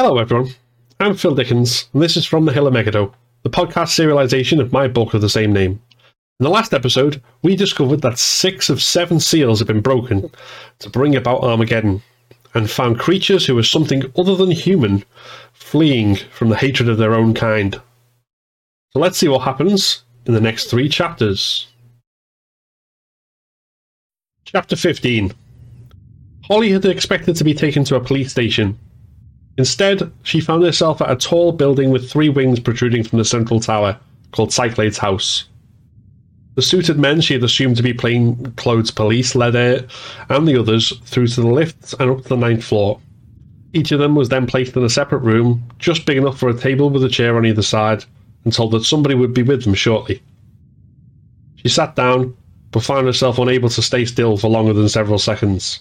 Hello, everyone. I'm Phil Dickens, and this is From the Hill of the podcast serialization of my book of the same name. In the last episode, we discovered that six of seven seals had been broken to bring about Armageddon, and found creatures who were something other than human fleeing from the hatred of their own kind. So let's see what happens in the next three chapters. Chapter 15 Holly had expected to be taken to a police station. Instead, she found herself at a tall building with three wings protruding from the central tower, called Cyclades House. The suited men she had assumed to be plainclothes police led her and the others through to the lifts and up to the ninth floor. Each of them was then placed in a separate room, just big enough for a table with a chair on either side, and told that somebody would be with them shortly. She sat down, but found herself unable to stay still for longer than several seconds.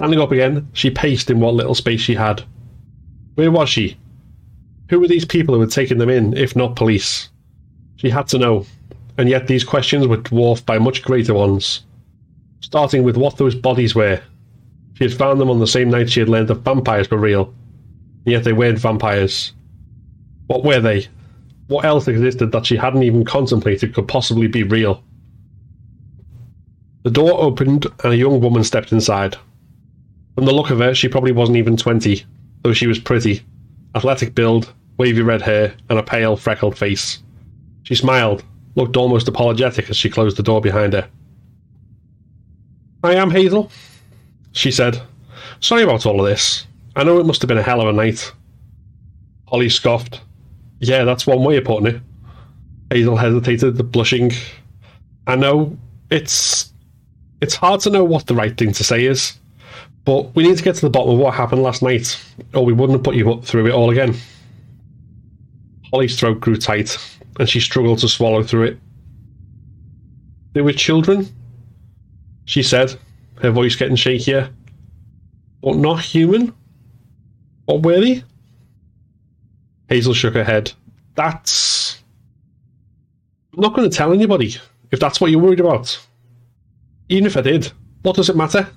Standing up again, she paced in what little space she had. Where was she? Who were these people who had taken them in, if not police? She had to know, and yet these questions were dwarfed by much greater ones. Starting with what those bodies were. She had found them on the same night she had learned that vampires were real, and yet they weren't vampires. What were they? What else existed that she hadn't even contemplated could possibly be real? The door opened and a young woman stepped inside. From the look of her, she probably wasn't even 20, though she was pretty. Athletic build, wavy red hair, and a pale, freckled face. She smiled, looked almost apologetic as she closed the door behind her. I am Hazel, she said. Sorry about all of this. I know it must have been a hell of a night. Holly scoffed. Yeah, that's one way of putting it. Hazel hesitated, blushing. I know it's it's hard to know what the right thing to say is. But we need to get to the bottom of what happened last night, or we wouldn't have put you through it all again. Holly's throat grew tight, and she struggled to swallow through it. They were children, she said, her voice getting shakier. But not human? What were they? Hazel shook her head. That's. I'm not going to tell anybody if that's what you're worried about. Even if I did, what does it matter?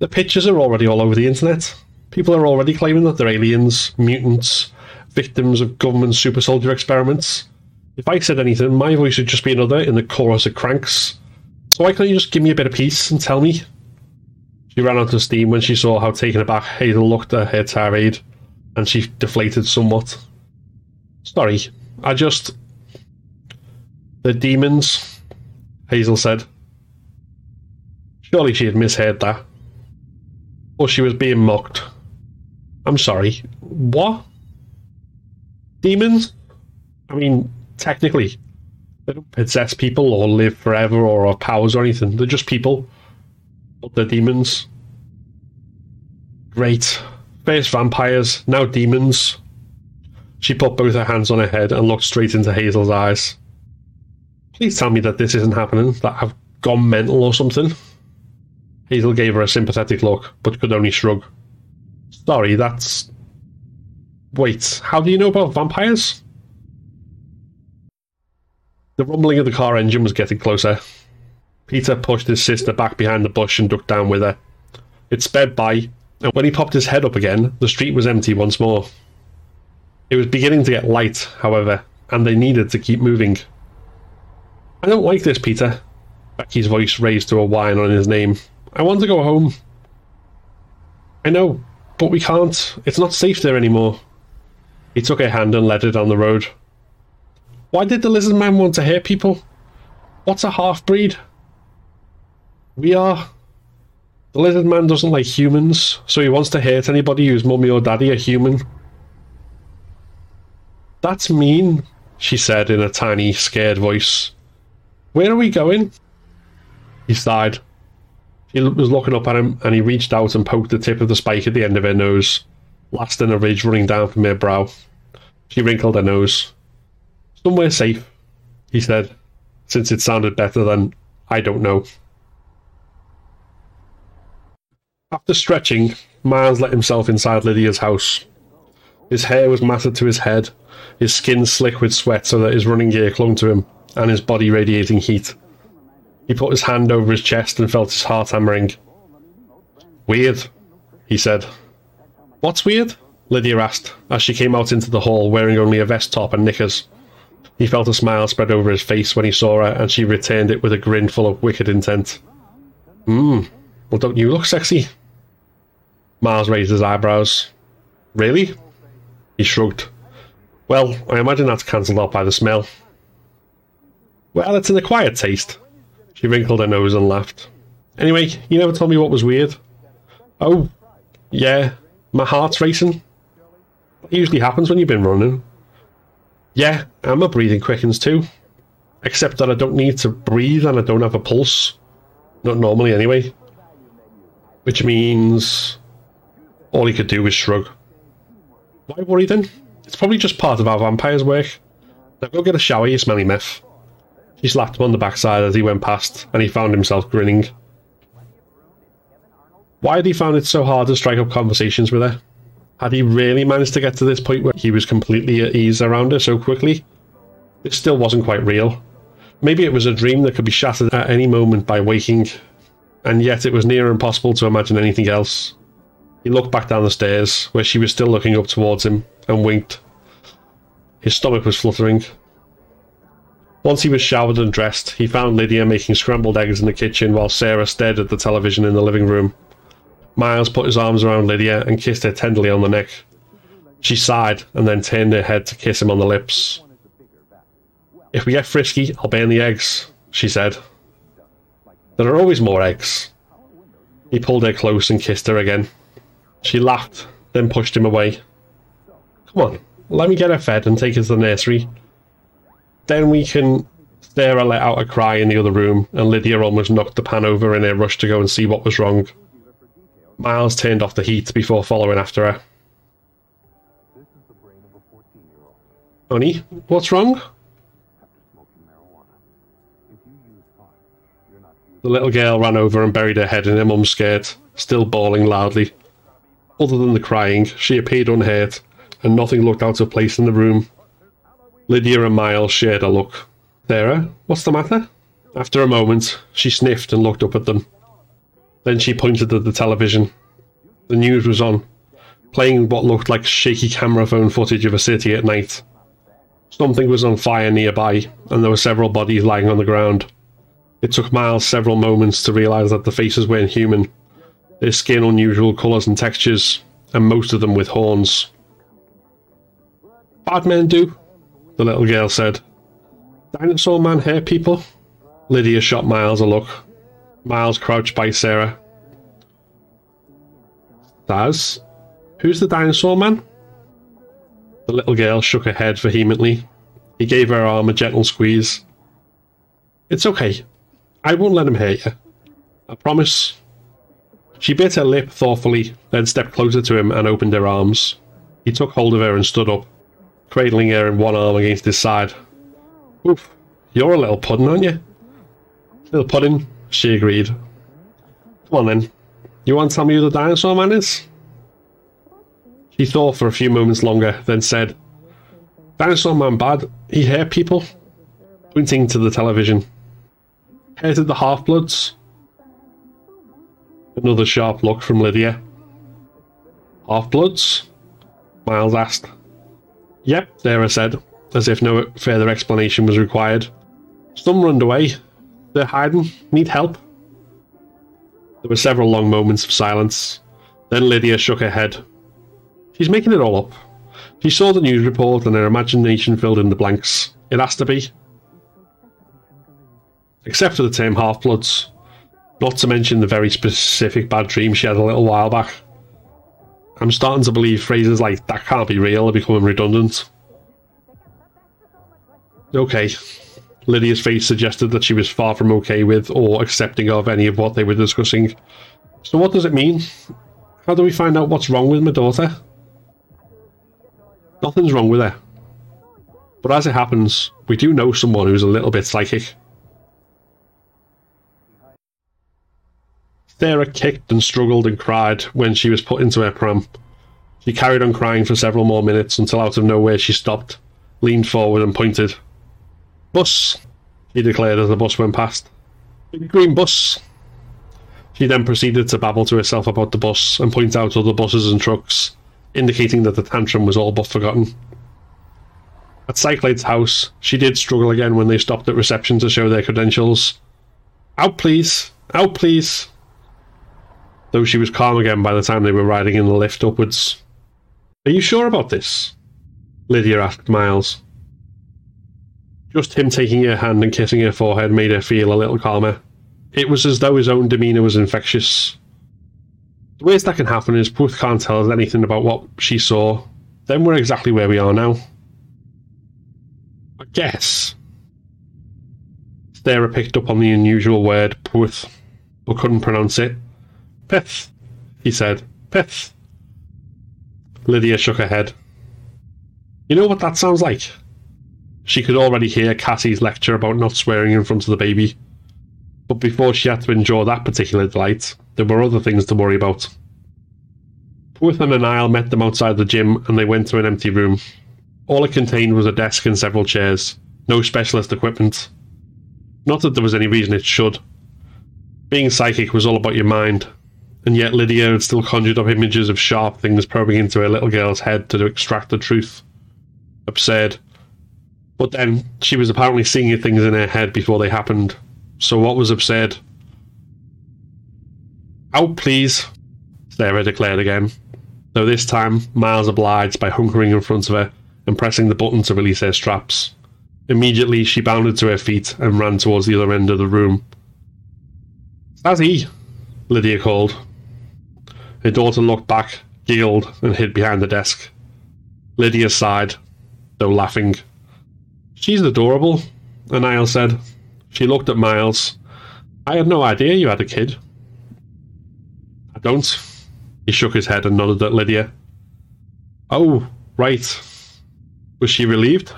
The pictures are already all over the internet. People are already claiming that they're aliens, mutants, victims of government super soldier experiments. If I said anything, my voice would just be another in the chorus of cranks. So why can't you just give me a bit of peace and tell me? She ran out of steam when she saw how taken aback Hazel looked at her tirade, and she deflated somewhat. Sorry, I just. The demons, Hazel said. Surely she had misheard that or she was being mocked. I'm sorry. What? Demons? I mean, technically, they don't possess people or live forever or have powers or anything. They're just people. But they're demons. Great. First vampires, now demons. She put both her hands on her head and looked straight into Hazel's eyes. Please tell me that this isn't happening, that I've gone mental or something. Hazel gave her a sympathetic look, but could only shrug. Sorry, that's. Wait, how do you know about vampires? The rumbling of the car engine was getting closer. Peter pushed his sister back behind the bush and ducked down with her. It sped by, and when he popped his head up again, the street was empty once more. It was beginning to get light, however, and they needed to keep moving. I don't like this, Peter. Becky's voice raised to a whine on his name. I want to go home. I know, but we can't. It's not safe there anymore. He took her hand and led her down the road. Why did the lizard man want to hurt people? What's a half breed? We are. The lizard man doesn't like humans, so he wants to hurt anybody whose mummy or daddy are human. That's mean, she said in a tiny, scared voice. Where are we going? He sighed. She was looking up at him, and he reached out and poked the tip of the spike at the end of her nose, lasting a ridge running down from her brow. She wrinkled her nose. Somewhere safe, he said, since it sounded better than I don't know. After stretching, Miles let himself inside Lydia's house. His hair was matted to his head, his skin slick with sweat so that his running gear clung to him, and his body radiating heat. He put his hand over his chest and felt his heart hammering. Weird, he said. What's weird? Lydia asked, as she came out into the hall wearing only a vest top and knickers. He felt a smile spread over his face when he saw her, and she returned it with a grin full of wicked intent. Hmm, well, don't you look sexy? Miles raised his eyebrows. Really? He shrugged. Well, I imagine that's cancelled out by the smell. Well, it's an acquired taste. She wrinkled her nose and laughed. Anyway, you never told me what was weird. Oh, yeah, my heart's racing. It usually happens when you've been running. Yeah, and my breathing quickens too. Except that I don't need to breathe and I don't have a pulse. Not normally, anyway. Which means all he could do was shrug. Why worry then? It's probably just part of how vampires work. Now go get a shower, you smelly meth. She slapped him on the backside as he went past, and he found himself grinning. Why had he found it so hard to strike up conversations with her? Had he really managed to get to this point where he was completely at ease around her so quickly? This still wasn't quite real. Maybe it was a dream that could be shattered at any moment by waking, and yet it was near impossible to imagine anything else. He looked back down the stairs, where she was still looking up towards him, and winked. His stomach was fluttering. Once he was showered and dressed, he found Lydia making scrambled eggs in the kitchen while Sarah stared at the television in the living room. Miles put his arms around Lydia and kissed her tenderly on the neck. She sighed and then turned her head to kiss him on the lips. If we get frisky, I'll burn the eggs, she said. There are always more eggs. He pulled her close and kissed her again. She laughed, then pushed him away. Come on, let me get her fed and take her to the nursery. Then we can. Sarah let out a cry in the other room, and Lydia almost knocked the pan over in her rush to go and see what was wrong. Miles turned off the heat before following after her. Honey, what's wrong? The little girl ran over and buried her head in her mum's skirt, still bawling loudly. Other than the crying, she appeared unhurt, and nothing looked out of place in the room. Lydia and Miles shared a look. Sarah, what's the matter? After a moment, she sniffed and looked up at them. Then she pointed at the television. The news was on, playing what looked like shaky camera phone footage of a city at night. Something was on fire nearby, and there were several bodies lying on the ground. It took Miles several moments to realise that the faces weren't human, their skin unusual colours and textures, and most of them with horns. Bad men do, the little girl said. Dinosaur man hair people? Lydia shot Miles a look. Miles crouched by Sarah. Saz? Who's the dinosaur man? The little girl shook her head vehemently. He gave her arm a gentle squeeze. It's okay. I won't let him hurt you. I promise. She bit her lip thoughtfully, then stepped closer to him and opened her arms. He took hold of her and stood up, cradling her in one arm against his side. Oof, you're a little puddin', aren't you? Little puddin', she agreed. Come on then. You want to tell me who the dinosaur man is? He thought for a few moments longer, then said, Dinosaur man bad. He hurt people. Pointing to the television. Hated the half-bloods. Another sharp look from Lydia. Half-bloods? Miles asked. Yep, Sarah said, as if no further explanation was required. Some runned away. They're hiding. Need help. There were several long moments of silence. Then Lydia shook her head. She's making it all up. She saw the news report and her imagination filled in the blanks. It has to be. Except for the term half bloods. Not to mention the very specific bad dream she had a little while back. I'm starting to believe phrases like that can't be real are becoming redundant. Okay. Lydia's face suggested that she was far from okay with or accepting of any of what they were discussing. So what does it mean? How do we find out what's wrong with my daughter? Nothing's wrong with her. But as it happens, we do know someone who's a little bit psychic. Sarah kicked and struggled and cried when she was put into her pram. She carried on crying for several more minutes until out of nowhere she stopped, leaned forward and pointed. Bus, she declared as the bus went past. Big green bus. She then proceeded to babble to herself about the bus and point out other buses and trucks, indicating that the tantrum was all but forgotten. At Cyclades house, she did struggle again when they stopped at reception to show their credentials. Out, please! Out, please! Though she was calm again by the time they were riding in the lift upwards. Are you sure about this? Lydia asked Miles. Just him taking her hand and kissing her forehead made her feel a little calmer. It was as though his own demeanour was infectious. The worst that can happen is Puth can't tell us anything about what she saw. Then we're exactly where we are now. I guess. Sarah picked up on the unusual word Puth, but couldn't pronounce it. Pith, he said. Pith. Lydia shook her head. You know what that sounds like? She could already hear Cassie's lecture about not swearing in front of the baby. But before she had to endure that particular delight, there were other things to worry about. Puithan and Niall met them outside the gym and they went to an empty room. All it contained was a desk and several chairs. No specialist equipment. Not that there was any reason it should. Being psychic was all about your mind, and yet Lydia had still conjured up images of sharp things probing into her little girl's head to extract the truth absurd. But then she was apparently seeing things in her head before they happened. So what was absurd? Out, please, Sarah declared again. Though this time, Miles obliged by hunkering in front of her and pressing the button to release her straps. Immediately, she bounded to her feet and ran towards the other end of the room. Stazzy, Lydia called. Her daughter looked back, giggled, and hid behind the desk. Lydia sighed though laughing. She's adorable, Niall said. She looked at Miles. I had no idea you had a kid. I don't. He shook his head and nodded at Lydia. Oh, right. Was she relieved?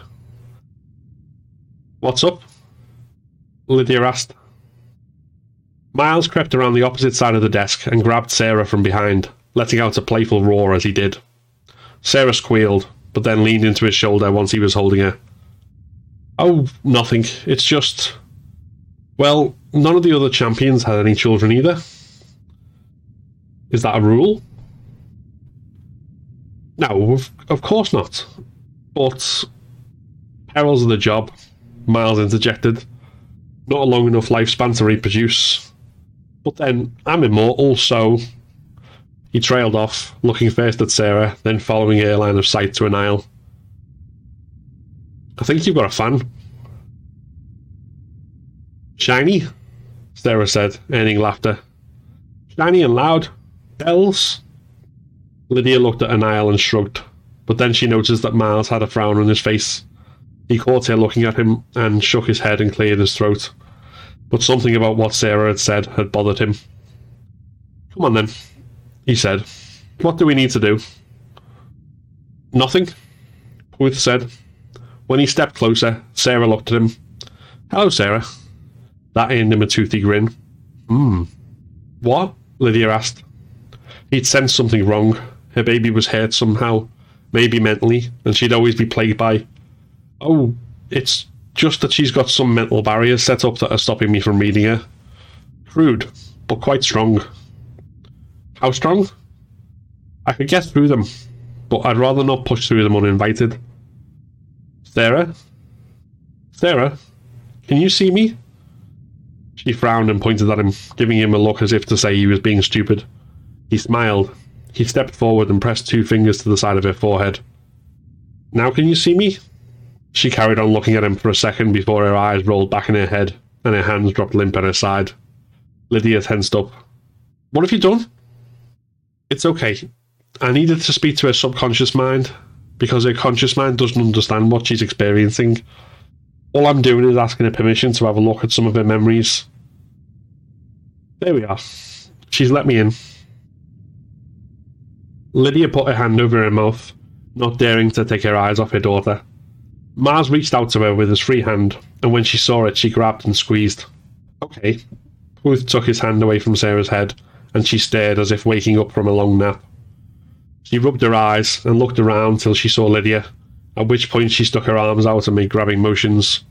What's up? Lydia asked. Miles crept around the opposite side of the desk and grabbed Sarah from behind, letting out a playful roar as he did. Sarah squealed, but then leaned into his shoulder once he was holding her. Oh, nothing. It's just. Well, none of the other champions had any children either. Is that a rule? No, of, of course not. But. Perils of the job, Miles interjected. Not a long enough lifespan to reproduce. But then, I'm immortal, so he trailed off, looking first at Sarah, then following her line of sight to Niall. I think you've got a fan. Shiny? Sarah said, earning laughter. Shiny and loud. Bells? Lydia looked at Niall and shrugged, but then she noticed that Miles had a frown on his face. He caught her looking at him and shook his head and cleared his throat. But something about what Sarah had said had bothered him. Come on then, he said. What do we need to do? Nothing, Puth said. When he stepped closer, Sarah looked at him. Hello, Sarah. That earned him a toothy grin. Hmm. What? Lydia asked. He'd sensed something wrong. Her baby was hurt somehow, maybe mentally, and she'd always be plagued by. Oh, it's just that she's got some mental barriers set up that are stopping me from reading her. Crude, but quite strong. How strong? I could get through them, but I'd rather not push through them uninvited. Sarah? Sarah? Can you see me? She frowned and pointed at him, giving him a look as if to say he was being stupid. He smiled. He stepped forward and pressed two fingers to the side of her forehead. Now can you see me? She carried on looking at him for a second before her eyes rolled back in her head and her hands dropped limp at her side. Lydia tensed up. What have you done? It's okay. I needed to speak to her subconscious mind because her conscious mind doesn't understand what she's experiencing. All I'm doing is asking her permission to have a look at some of her memories. There we are. She's let me in. Lydia put her hand over her mouth, not daring to take her eyes off her daughter. Mars reached out to her with his free hand, and when she saw it, she grabbed and squeezed. Okay. Ruth took his hand away from Sarah's head and she stared as if waking up from a long nap. She rubbed her eyes and looked around till she saw Lydia, at which point she stuck her arms out and made grabbing motions.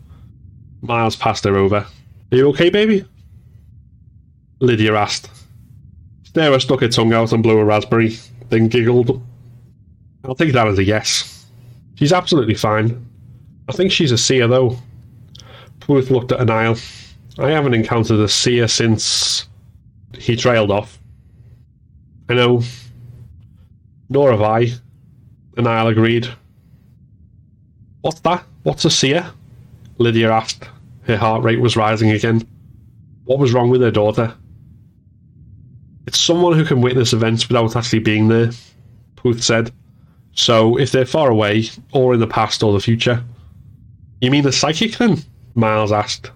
Miles passed her over. Are you okay, baby? Lydia asked. Sarah stuck her tongue out and blew a raspberry, then giggled. I'll take that as a yes. She's absolutely fine. I think she's a seer, though. Puth looked at Anile. I haven't encountered a seer since he trailed off. I know. Nor have I. Anile agreed. What's that? What's a seer? Lydia asked. Her heart rate was rising again. What was wrong with her daughter? It's someone who can witness events without actually being there, Puth said. So, if they're far away, or in the past or the future. You mean a psychic then? Miles asked.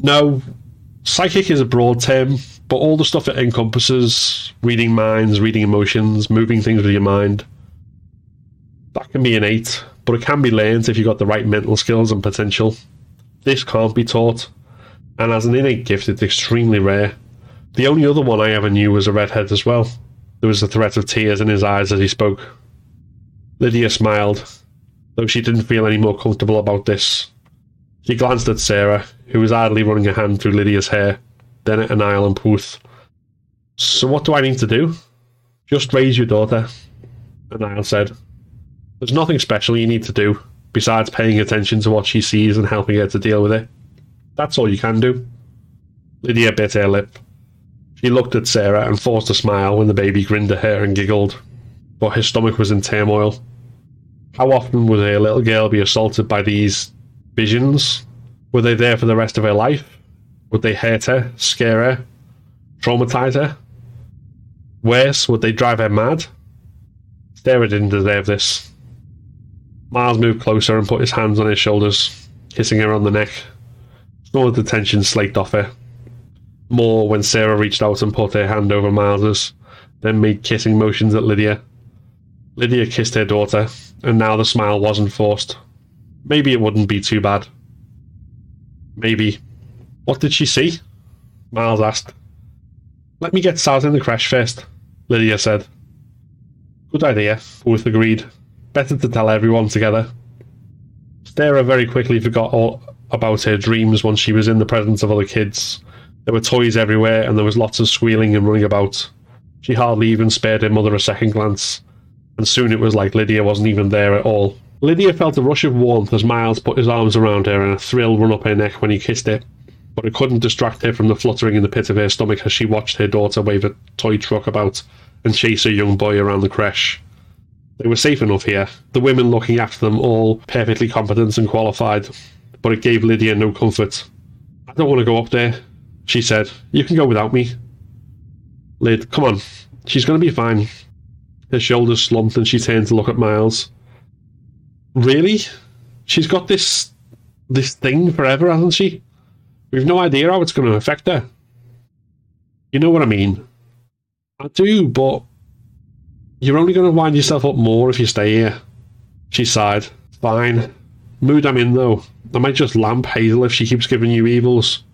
No, psychic is a broad term, but all the stuff it encompasses reading minds, reading emotions, moving things with your mind that can be innate, but it can be learned if you've got the right mental skills and potential. This can't be taught, and as an innate gift, it's extremely rare. The only other one I ever knew was a redhead as well. There was a threat of tears in his eyes as he spoke. Lydia smiled, though she didn't feel any more comfortable about this. She glanced at Sarah, who was idly running a hand through Lydia's hair, then at Anile and Puth. So what do I need to do? Just raise your daughter, Anile said. There's nothing special you need to do, besides paying attention to what she sees and helping her to deal with it. That's all you can do. Lydia bit her lip. She looked at Sarah and forced a smile when the baby grinned at her and giggled, but his stomach was in turmoil. How often would a little girl be assaulted by these visions? Were they there for the rest of her life? Would they hurt her, scare her, traumatize her? Worse, would they drive her mad? Sarah didn't deserve this. Miles moved closer and put his hands on his shoulders, kissing her on the neck. Of the tension slaked off her. More when Sarah reached out and put her hand over Miles's, then made kissing motions at Lydia. Lydia kissed her daughter, and now the smile wasn't forced. Maybe it wouldn't be too bad. Maybe. What did she see? Miles asked. Let me get Saz in the creche first, Lydia said. Good idea, Puth agreed. Better to tell everyone together. Sarah very quickly forgot all about her dreams once she was in the presence of other kids. There were toys everywhere, and there was lots of squealing and running about. She hardly even spared her mother a second glance, and soon it was like Lydia wasn't even there at all. Lydia felt a rush of warmth as Miles put his arms around her and a thrill run up her neck when he kissed her, but it couldn't distract her from the fluttering in the pit of her stomach as she watched her daughter wave a toy truck about and chase a young boy around the creche. They were safe enough here, the women looking after them all perfectly competent and qualified, but it gave Lydia no comfort. I don't want to go up there, she said. You can go without me. Lyd, come on. She's going to be fine. Her shoulders slumped and she turned to look at Miles. Really? She's got this this thing forever, hasn't she? We've no idea how it's going to affect her. You know what I mean? I do, but you're only going to wind yourself up more if you stay here. She sighed. Fine. Mood I'm in, though. I might just lamp Hazel if she keeps giving you evils.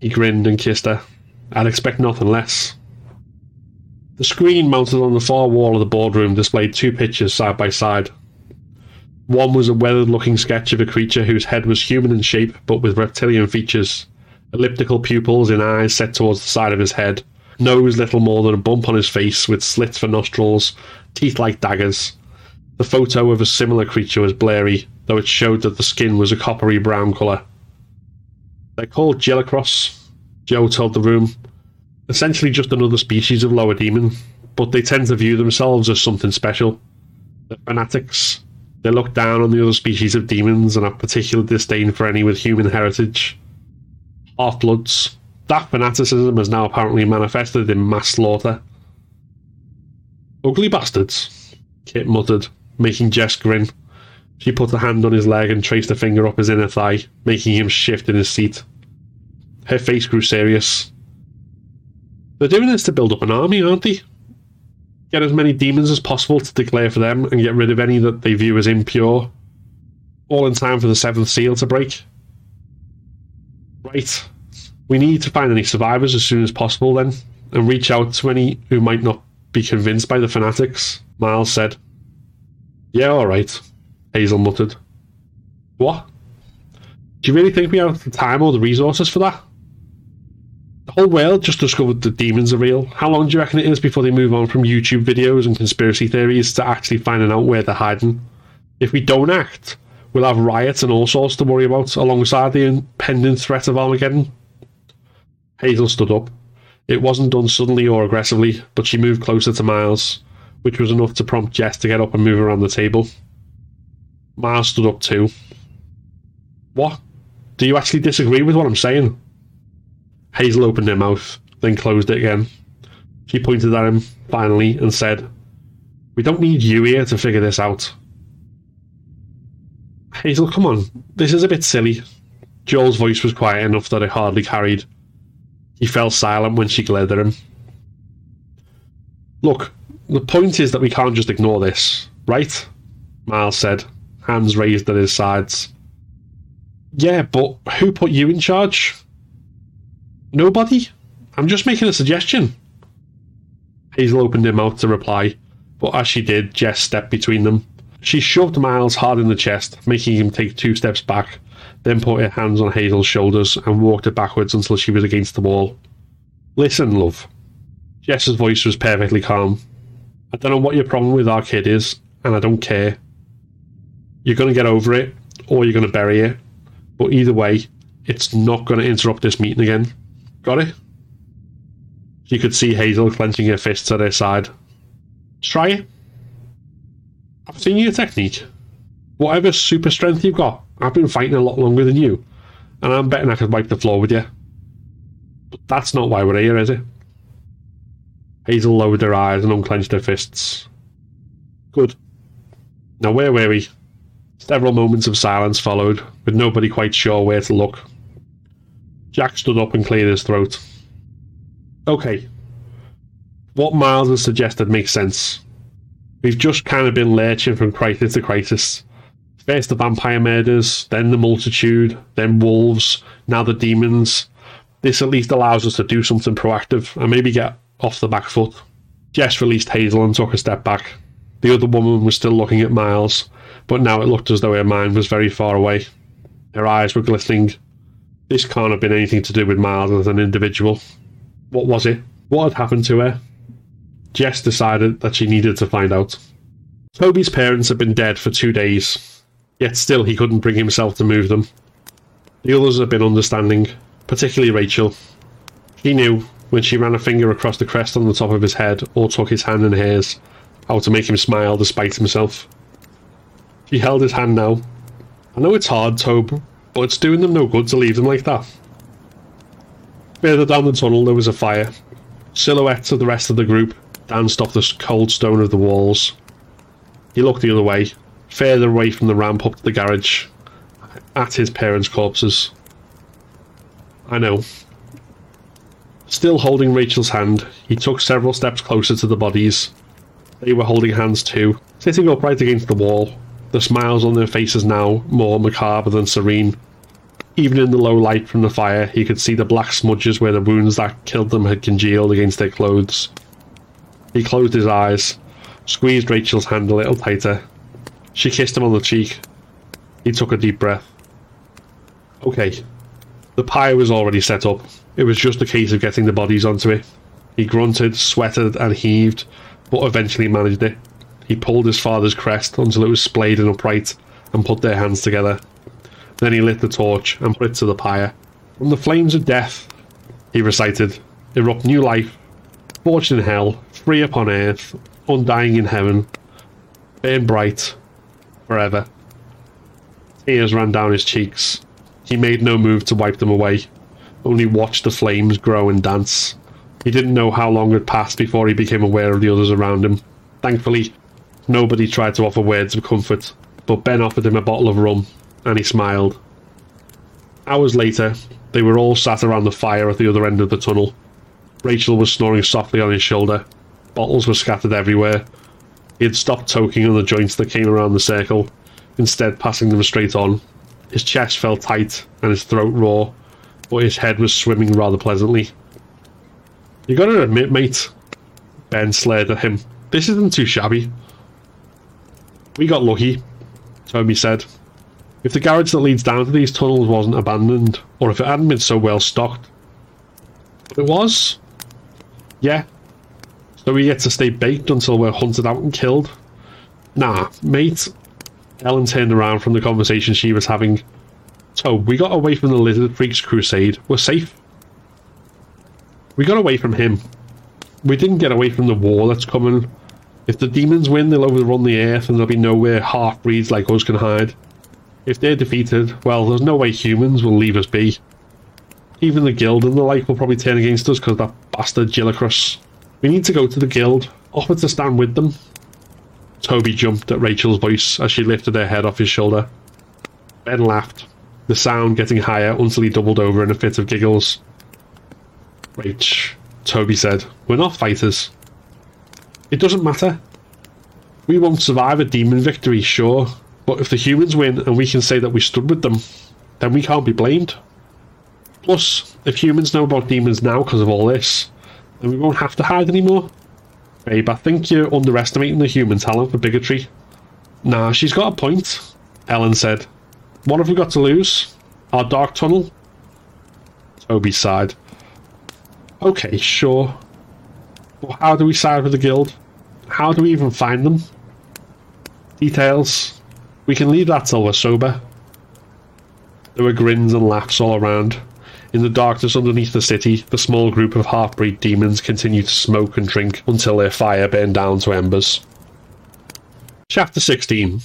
He grinned and kissed her. I'd expect nothing less. The screen mounted on the far wall of the boardroom displayed two pictures side by side. One was a weathered looking sketch of a creature whose head was human in shape but with reptilian features, elliptical pupils in eyes set towards the side of his head, nose little more than a bump on his face with slits for nostrils, teeth like daggers. The photo of a similar creature was blurry, though it showed that the skin was a coppery brown colour. They're called Gelicross, Joe told the room. Essentially just another species of lower demon, but they tend to view themselves as something special. They're fanatics. They look down on the other species of demons and have particular disdain for any with human heritage. Half-bloods. That fanaticism has now apparently manifested in mass slaughter. Ugly bastards, Kit muttered, making Jess grin. She put a hand on his leg and traced a finger up his inner thigh, making him shift in his seat. Her face grew serious. They're doing this to build up an army, aren't they? Get as many demons as possible to declare for them and get rid of any that they view as impure. All in time for the seventh seal to break. Right. We need to find any survivors as soon as possible then, and reach out to any who might not be convinced by the fanatics, Miles said. Yeah, alright, Hazel muttered. What? Do you really think we have the time or the resources for that? Oh, Whole world just discovered that demons are real. How long do you reckon it is before they move on from YouTube videos and conspiracy theories to actually finding out where they're hiding? If we don't act, we'll have riots and all sorts to worry about alongside the impending threat of Armageddon. Hazel stood up. It wasn't done suddenly or aggressively, but she moved closer to Miles, which was enough to prompt Jess to get up and move around the table. Miles stood up too. What? Do you actually disagree with what I'm saying? Hazel opened her mouth, then closed it again. She pointed at him, finally, and said, We don't need you here to figure this out. Hazel, come on. This is a bit silly. Joel's voice was quiet enough that it hardly carried. He fell silent when she glared at him. Look, the point is that we can't just ignore this, right? Miles said, hands raised at his sides. Yeah, but who put you in charge? Nobody? I'm just making a suggestion. Hazel opened her mouth to reply, but as she did, Jess stepped between them. She shoved Miles hard in the chest, making him take two steps back, then put her hands on Hazel's shoulders and walked her backwards until she was against the wall. Listen, love. Jess's voice was perfectly calm. I don't know what your problem with our kid is, and I don't care. You're going to get over it, or you're going to bury it. But either way, it's not going to interrupt this meeting again. Got it? You could see Hazel clenching her fists at her side. Try it. I've seen your technique. Whatever super strength you've got, I've been fighting a lot longer than you, and I'm betting I could wipe the floor with you. But that's not why we're here, is it? Hazel lowered her eyes and unclenched her fists. Good. Now, where were we? Several moments of silence followed, with nobody quite sure where to look. Jack stood up and cleared his throat. Okay. What Miles has suggested makes sense. We've just kind of been lurching from crisis to crisis. First the vampire murders, then the multitude, then wolves, now the demons. This at least allows us to do something proactive and maybe get off the back foot. Jess released Hazel and took a step back. The other woman was still looking at Miles, but now it looked as though her mind was very far away. Her eyes were glistening. This can't have been anything to do with Miles as an individual. What was it? What had happened to her? Jess decided that she needed to find out. Toby's parents had been dead for two days, Yet still he couldn't bring himself to move them. The others had been understanding, particularly Rachel. He knew, when she ran a finger across the crest on the top of his head or took his hand in hers, how to make him smile despite himself. She held his hand now. I know it's hard, Tobe, but it's doing them no good to leave them like that. Further down the tunnel there was a fire. Silhouettes of the rest of the group danced off the cold stone of the walls. He looked the other way, further away from the ramp up to the garage, at his parents' corpses. I know. Still holding Rachel's hand, he took several steps closer to the bodies. They were holding hands too, sitting upright against the wall, the smiles on their faces now more macabre than serene. Even in the low light from the fire, he could see the black smudges where the wounds that killed them had congealed against their clothes. He closed his eyes, squeezed Rachel's hand a little tighter, she kissed him on the cheek. He took a deep breath. Okay. The pyre was already set up. It was just a case of getting the bodies onto it. He grunted, sweated, and heaved, but eventually managed it. He pulled his father's crest until it was splayed and upright, and put their hands together. Then he lit the torch and put it to the pyre. From the flames of death, he recited, erupt new life, forged in hell, free upon earth, undying in heaven, burn bright, forever. Tears ran down his cheeks. He made no move to wipe them away, only watched the flames grow and dance. He didn't know how long had passed before he became aware of the others around him. Thankfully, nobody tried to offer words of comfort, but Ben offered him a bottle of rum, and he smiled. Hours later, they were all sat around the fire at the other end of the tunnel. Rachel was snoring softly on his shoulder. Bottles were scattered everywhere, he had stopped toking on the joints that came around the circle, instead passing them straight on. His chest felt tight and his throat raw, but his head was swimming rather pleasantly. You gotta admit, mate, Ben slared at him, this isn't too shabby. We got lucky, Toby said. If the garage that leads down to these tunnels wasn't abandoned, or if it hadn't been so well stocked, But it was? Yeah. So we get to stay baked until we're hunted out and killed? Nah, mate. Ellen turned around from the conversation she was having. So, we got away from the Lizard Freaks crusade. We're safe. We got away from him. We didn't get away from the war that's coming. If the demons win, they'll overrun the earth and there'll be nowhere half-breeds like us can hide. If they're defeated, well, there's no way humans will leave us be. Even the guild and the like will probably turn against us because that bastard Gillicrus. We need to go to the guild, offer to stand with them. Toby jumped at Rachel's voice as she lifted her head off his shoulder. Ben laughed, the sound getting higher until he doubled over in a fit of giggles. Rach, Toby said, we're not fighters. It doesn't matter. We won't survive a demon victory, sure, but if the humans win and we can say that we stood with them, then we can't be blamed. Plus, if humans know about demons now because of all this, then we won't have to hide anymore. Babe, I think you're underestimating the human talent for bigotry. Nah, she's got a point, Ellen said. What have we got to lose? Our dark tunnel? Toby sighed. Okay, sure. But how do we side with the guild? How do we even find them? Details. We can leave that till we're sober. There were grins and laughs all around. In the darkness underneath the city, the small group of half-breed demons continued to smoke and drink until their fire burned down to embers. Chapter 16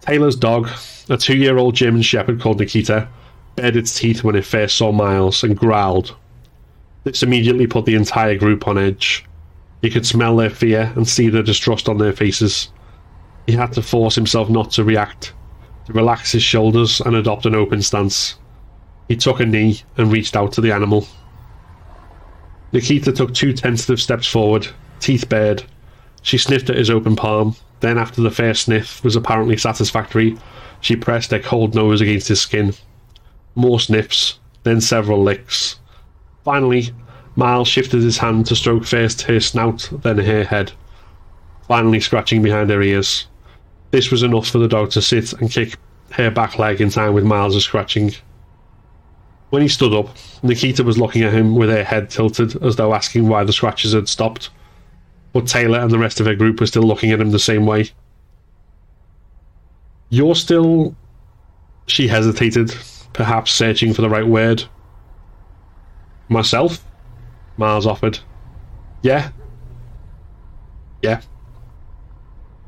Taylor's dog, a two-year-old German shepherd called Nikita, bared its teeth when it first saw Miles and growled. This immediately put the entire group on edge. He could smell their fear and see the distrust on their faces. He had to force himself not to react, to relax his shoulders and adopt an open stance. He took a knee and reached out to the animal. Nikita took two tentative steps forward, teeth bared. She sniffed at his open palm. Then, after the first sniff was apparently satisfactory, she pressed her cold nose against his skin. More sniffs, then several licks. Finally, Miles shifted his hand to stroke first her snout, then her head, finally scratching behind her ears. This was enough for the dog to sit and kick her back leg in time with Miles' scratching. When he stood up, Nikita was looking at him with her head tilted as though asking why the scratches had stopped. But Taylor and the rest of her group were still looking at him the same way. You're still. She hesitated, perhaps searching for the right word. Myself? Miles offered. Yeah. Yeah.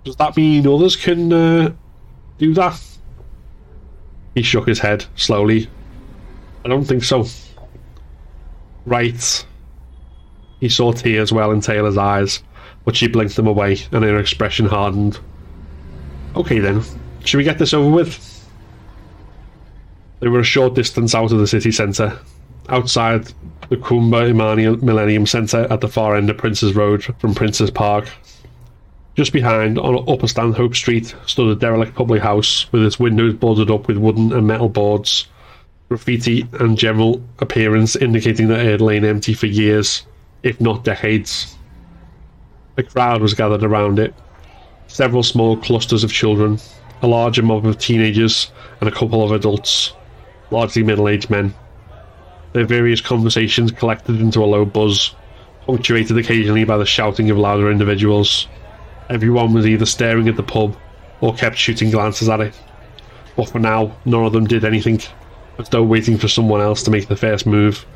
Does that mean others can uh, do that? He shook his head slowly I don't think so. Right. He saw tears well in Taylor's eyes, but she blinked them away and her expression hardened. Okay then, should we get this over with? They were a short distance out of the city centre, outside the Kumba Imani Millennium Centre at the far end of Prince's Road from Prince's Park. Just behind, on Upper Stanhope Street, stood a derelict public house with its windows boarded up with wooden and metal boards graffiti and general appearance indicating that it had lain empty for years, if not decades. A crowd was gathered around it. Several small clusters of children, a larger mob of teenagers, and a couple of adults, largely middle aged men. Their various conversations collected into a low buzz, punctuated occasionally by the shouting of louder individuals. Everyone was either staring at the pub or kept shooting glances at it. But for now, none of them did anything as though waiting for someone else to make the first move.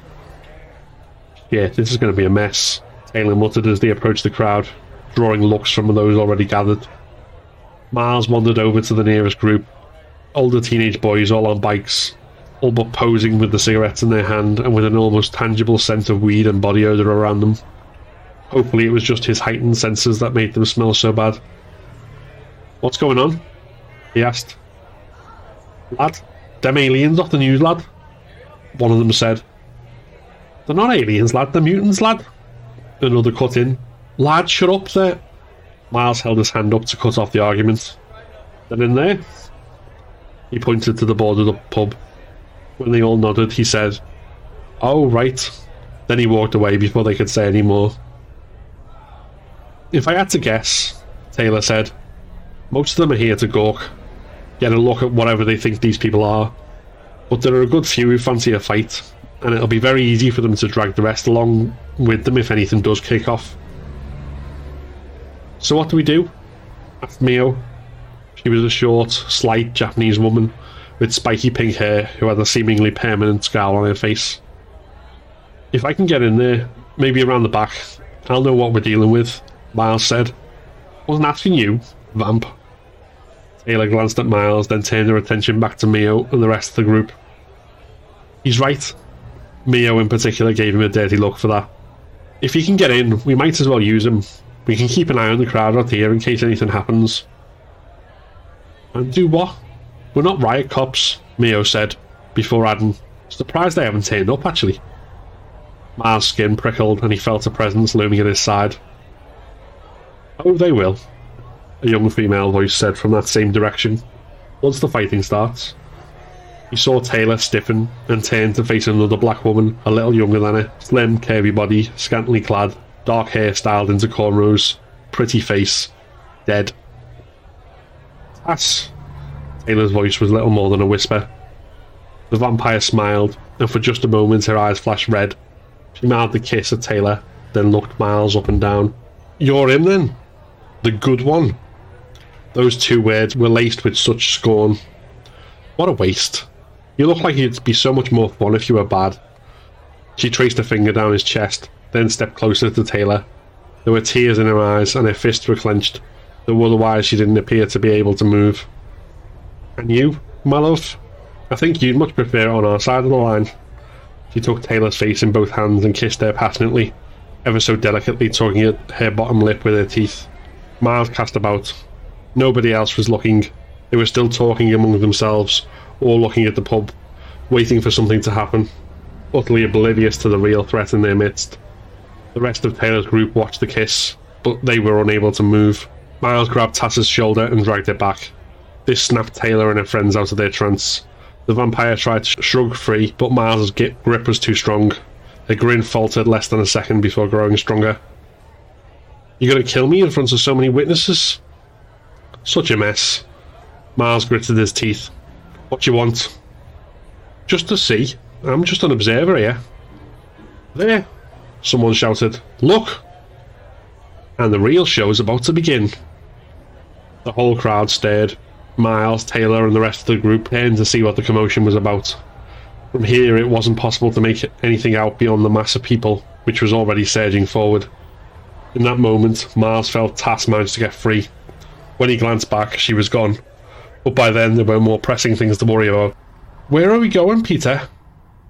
Yeah, this is going to be a mess, Taylor muttered as they approached the crowd, drawing looks from those already gathered. Miles wandered over to the nearest group. Older teenage boys all on bikes, all but posing with the cigarettes in their hand and with an almost tangible scent of weed and body odour around them. Hopefully it was just his heightened senses that made them smell so bad. What's going on? he asked. Lad, them aliens off the news, lad. One of them said. They're not aliens, lad, they're mutants, lad. Another cut in. Lad, shut up there. Miles held his hand up to cut off the argument. Then in there. He pointed to the boarded up pub. When they all nodded, he said, Oh, right. Then he walked away before they could say any more. If I had to guess, Taylor said, most of them are here to gawk get a look at whatever they think these people are. But there are a good few who fancy a fight. and it'll be very easy for them to drag the rest along with them if anything does kick off. So what do we do? asked Mio. She was a short, slight Japanese woman with spiky pink hair who had a seemingly permanent scowl on her face. If I can get in there, maybe around the back, I'll know what we're dealing with, Miles said. Wasn't asking you, vamp. Taylor glanced at Miles, then turned her attention back to Mio and the rest of the group. He's right. Mio in particular gave him a dirty look for that. If he can get in, we might as well use him. We can keep an eye on the crowd out here in case anything happens. And do what? We're not riot cops, Mio said, before adding, Surprised they haven't turned up, actually. Miles' skin prickled and he felt a presence looming at his side. Oh, they will, a young female voice said from that same direction. Once the fighting starts. He saw Taylor stiffen and turn to face another black woman, a little younger than her, slim, curvy body, scantily clad, dark hair styled into cornrows, pretty face, dead. Tass. Taylor's voice was little more than a whisper. The vampire smiled, and for just a moment her eyes flashed red. She mouthed a kiss at Taylor, then looked Miles up and down. You're him then? The good one? Those two words were laced with such scorn. What a waste. You look like you'd be so much more fun if you were bad. She traced a finger down his chest, then stepped closer to Taylor. There were tears in her eyes, and her fists were clenched, though otherwise she didn't appear to be able to move. And you, my love? I think you'd much prefer it on our side of the line. She took Taylor's face in both hands and kissed her passionately, ever so delicately tugging at her bottom lip with her teeth. Miles cast about. Nobody else was looking. They were still talking among themselves, all looking at the pub, waiting for something to happen, utterly oblivious to the real threat in their midst. The rest of Taylor's group watched the kiss, but they were unable to move. Miles grabbed Tass's shoulder and dragged her back. This snapped Taylor and her friends out of their trance. The vampire tried to shrug free, but Miles's grip was too strong. Her grin faltered less than a second before growing stronger. You gonna kill me in front of so many witnesses? Such a mess. Miles gritted his teeth. What you want? Just to see. I'm just an observer here. There! Someone shouted. Look! And the real show's about to begin. The whole crowd stared. Miles, Taylor, and the rest of the group turned to see what the commotion was about. From here, it wasn't possible to make anything out beyond the mass of people, which was already surging forward. In that moment, Miles felt Tass managed to get free. When he glanced back, she was gone, but by then there were more pressing things to worry about. Where are we going, Peter?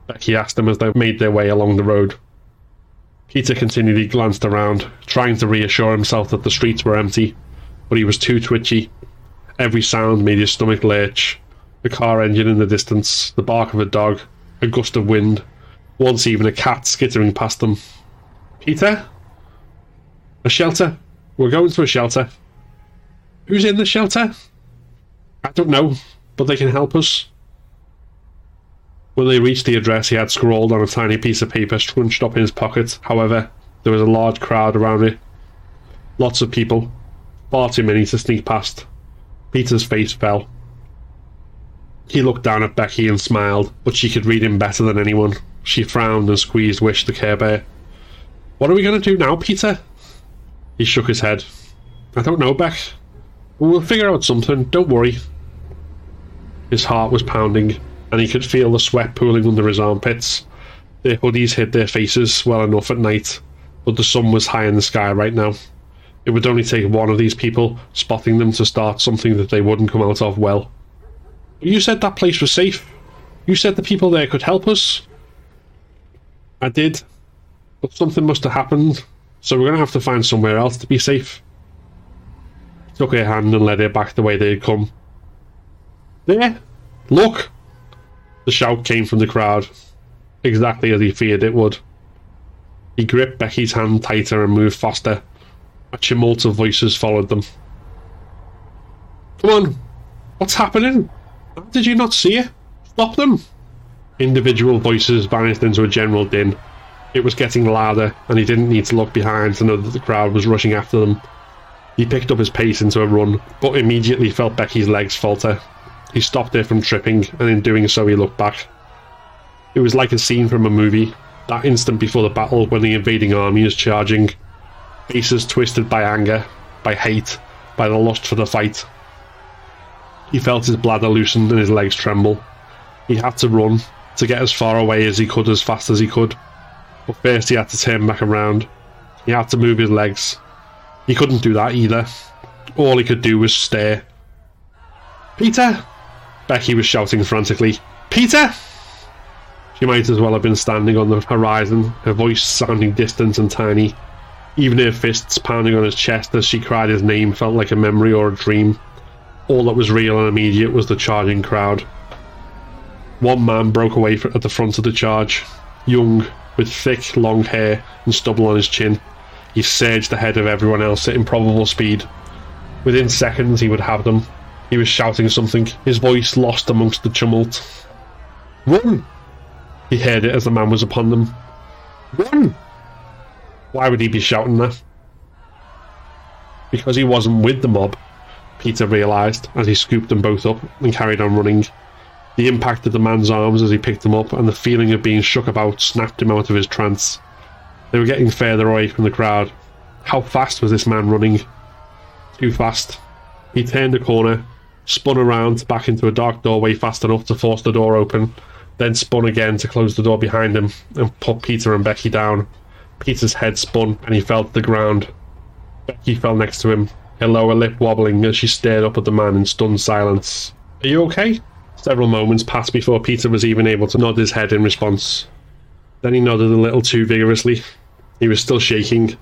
Becky asked them as they made their way along the road. Peter continually glanced around, trying to reassure himself that the streets were empty, but he was too twitchy. Every sound made his stomach lurch. The car engine in the distance, the bark of a dog, a gust of wind, once even a cat skittering past them. Peter? A shelter. We're going to a shelter. Who's in the shelter? I don't know, but they can help us. When they reached the address, he had scrawled on a tiny piece of paper scrunched up in his pocket. However, there was a large crowd around it. Lots of people. Far too many to sneak past. Peter's face fell. He looked down at Becky and smiled, but she could read him better than anyone. She frowned and squeezed Wish the Care Bear. What are we going to do now, Peter? He shook his head. I don't know, Beck. We'll figure out something, don't worry. His heart was pounding, and he could feel the sweat pooling under his armpits. Their hoodies hid their faces well enough at night, but the sun was high in the sky right now. It would only take one of these people spotting them to start something that they wouldn't come out of well. You said that place was safe. You said the people there could help us. I did, but something must have happened, so we're going to have to find somewhere else to be safe. Took her hand and led her back the way they had come. There! Look! The shout came from the crowd, exactly as he feared it would. He gripped Becky's hand tighter and moved faster. A tumult of voices followed them. Come on! What's happening? How did you not see it? Stop them! Individual voices vanished into a general din. It was getting louder, and he didn't need to look behind to know that the crowd was rushing after them. He picked up his pace into a run, but immediately felt Becky's legs falter. He stopped her from tripping, and in doing so he looked back. It was like a scene from a movie. That instant before the battle when the invading army is charging. Faces twisted by anger, by hate, by the lust for the fight. He felt his bladder loosen and his legs tremble. He had to run, to get as far away as he could as fast as he could. But first he had to turn back around. He had to move his legs. He couldn't do that either. All he could do was stare. Peter! Becky was shouting frantically. Peter! She might as well have been standing on the horizon, her voice sounding distant and tiny. Even her fists pounding on his chest as she cried his name felt like a memory or a dream. All that was real and immediate was the charging crowd. One man broke away at the front of the charge, young, with thick, long hair and stubble on his chin. He surged ahead of everyone else at improbable speed. Within seconds, he would have them. He was shouting something, his voice lost amongst the tumult. Run! He heard it as the man was upon them. Run! Why would he be shouting that? Because he wasn't with the mob, Peter realised as he scooped them both up and carried on running. The impact of the man's arms as he picked them up and the feeling of being shook about snapped him out of his trance. They were getting further away from the crowd. How fast was this man running? Too fast. He turned a corner, spun around back into a dark doorway fast enough to force the door open, then spun again to close the door behind him and put Peter and Becky down. Peter's head spun and he fell to the ground. Becky fell next to him, her lower lip wobbling as she stared up at the man in stunned silence. Are you okay? Several moments passed before Peter was even able to nod his head in response. Then he nodded a little too vigorously. He was still shaking.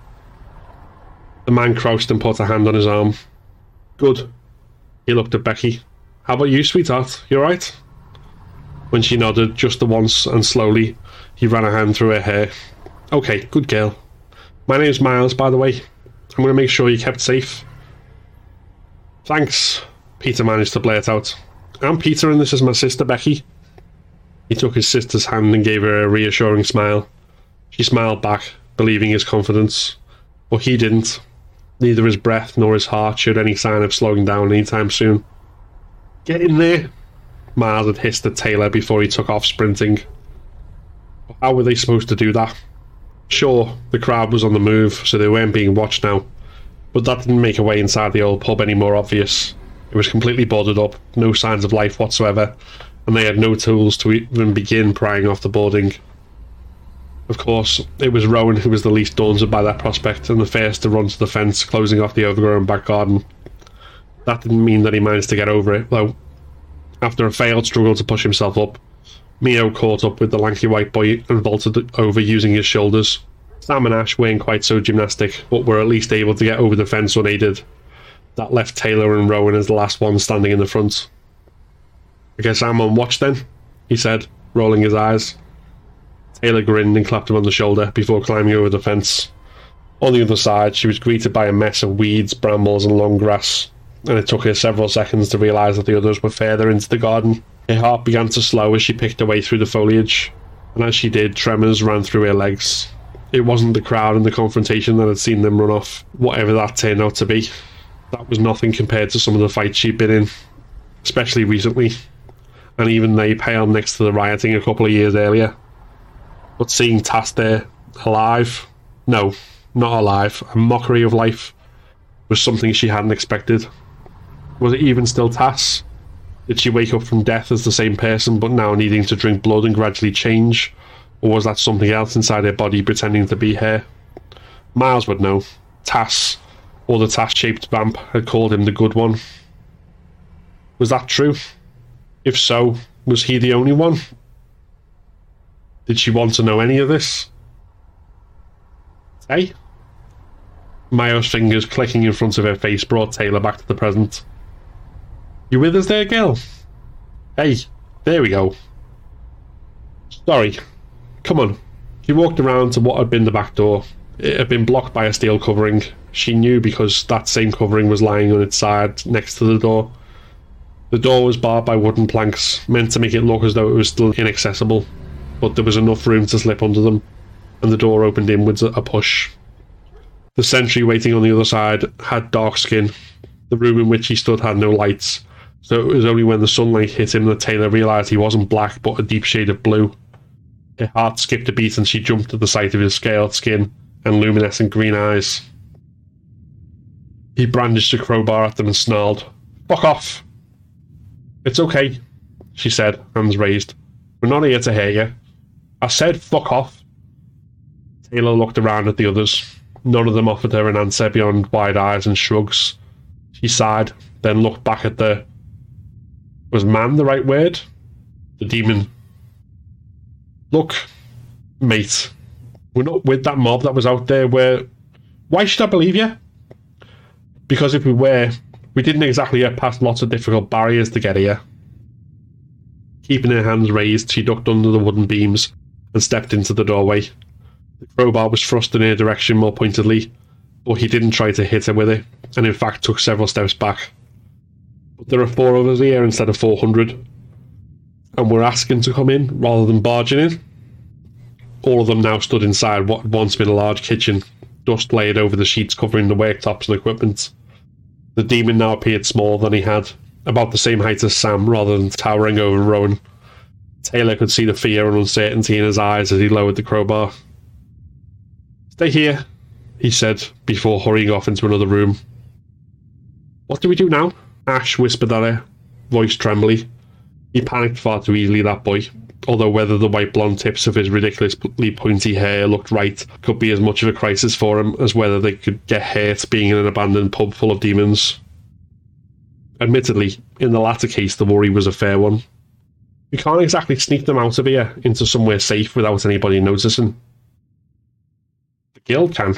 The man crouched and put a hand on his arm. Good. He looked at Becky. How about you, sweetheart? You alright? When she nodded just the once and slowly, he ran a hand through her hair. Okay, good girl. My name's Miles, by the way. I'm going to make sure you're kept safe. Thanks, Peter managed to blurt out. I'm Peter, and this is my sister, Becky. He took his sister's hand and gave her a reassuring smile. She smiled back, believing his confidence. But he didn't. Neither his breath nor his heart showed any sign of slowing down anytime soon. Get in there! Miles had hissed at Taylor before he took off sprinting. How were they supposed to do that? Sure, the crowd was on the move, so they weren't being watched now. But that didn't make a way inside the old pub any more obvious. It was completely boarded up, no signs of life whatsoever, and they had no tools to even begin prying off the boarding. Of course, it was Rowan who was the least daunted by that prospect and the first to run to the fence, closing off the overgrown back garden. That didn't mean that he managed to get over it, though. After a failed struggle to push himself up, Mio caught up with the lanky white boy and vaulted over using his shoulders. Sam and Ash weren't quite so gymnastic, but were at least able to get over the fence unaided. That left Taylor and Rowan as the last ones standing in the front. I guess I'm on watch then, he said, rolling his eyes. Taylor grinned and clapped him on the shoulder before climbing over the fence. On the other side, she was greeted by a mess of weeds, brambles, and long grass, and it took her several seconds to realise that the others were further into the garden. Her heart began to slow as she picked her way through the foliage, and as she did, tremors ran through her legs. It wasn't the crowd and the confrontation that had seen them run off, whatever that turned out to be. That was nothing compared to some of the fights she'd been in, especially recently, and even they pale next to the rioting a couple of years earlier. But seeing Tass there, alive, no, not alive, a mockery of life, was something she hadn't expected. Was it even still Tass? Did she wake up from death as the same person, but now needing to drink blood and gradually change? Or was that something else inside her body pretending to be her? Miles would know. Tass, or the Tass shaped vamp, had called him the good one. Was that true? If so, was he the only one? Did she want to know any of this? Hey? Mayo's fingers clicking in front of her face brought Taylor back to the present. You with us there, girl? Hey, there we go. Sorry. Come on. She walked around to what had been the back door. It had been blocked by a steel covering. She knew because that same covering was lying on its side next to the door. The door was barred by wooden planks, meant to make it look as though it was still inaccessible, but there was enough room to slip under them, and the door opened inwards at a push. The sentry waiting on the other side had dark skin. The room in which he stood had no lights, so it was only when the sunlight hit him that Taylor realised he wasn't black but a deep shade of blue. Her heart skipped a beat and she jumped at the sight of his scaled skin and luminescent green eyes. He brandished a crowbar at them and snarled, Fuck off! It's okay, she said, hands raised. We're not here to hear you. I said fuck off. Taylor looked around at the others. None of them offered her an answer beyond wide eyes and shrugs. She sighed, then looked back at the. Was man the right word? The demon. Look, mate, we're not with that mob that was out there where. Why should I believe you? Because if we were, we didn't exactly get past lots of difficult barriers to get here. Keeping her hands raised, she ducked under the wooden beams and stepped into the doorway. The crowbar was thrust in her direction more pointedly, but he didn't try to hit her with it, and in fact took several steps back. But there are four of us here instead of 400, and we're asking to come in rather than barging in. All of them now stood inside what had once been a large kitchen, dust laid over the sheets covering the worktops and equipment. The demon now appeared smaller than he had, about the same height as Sam rather than towering over Rowan. Taylor could see the fear and uncertainty in his eyes as he lowered the crowbar. Stay here, he said, before hurrying off into another room. What do we do now? Ash whispered at her, voice trembly. He panicked far too easily, that boy. Although whether the white blonde tips of his ridiculously pointy hair looked right could be as much of a crisis for him as whether they could get hurt being in an abandoned pub full of demons. Admittedly, in the latter case, the worry was a fair one. You can't exactly sneak them out of here into somewhere safe without anybody noticing. The guild can.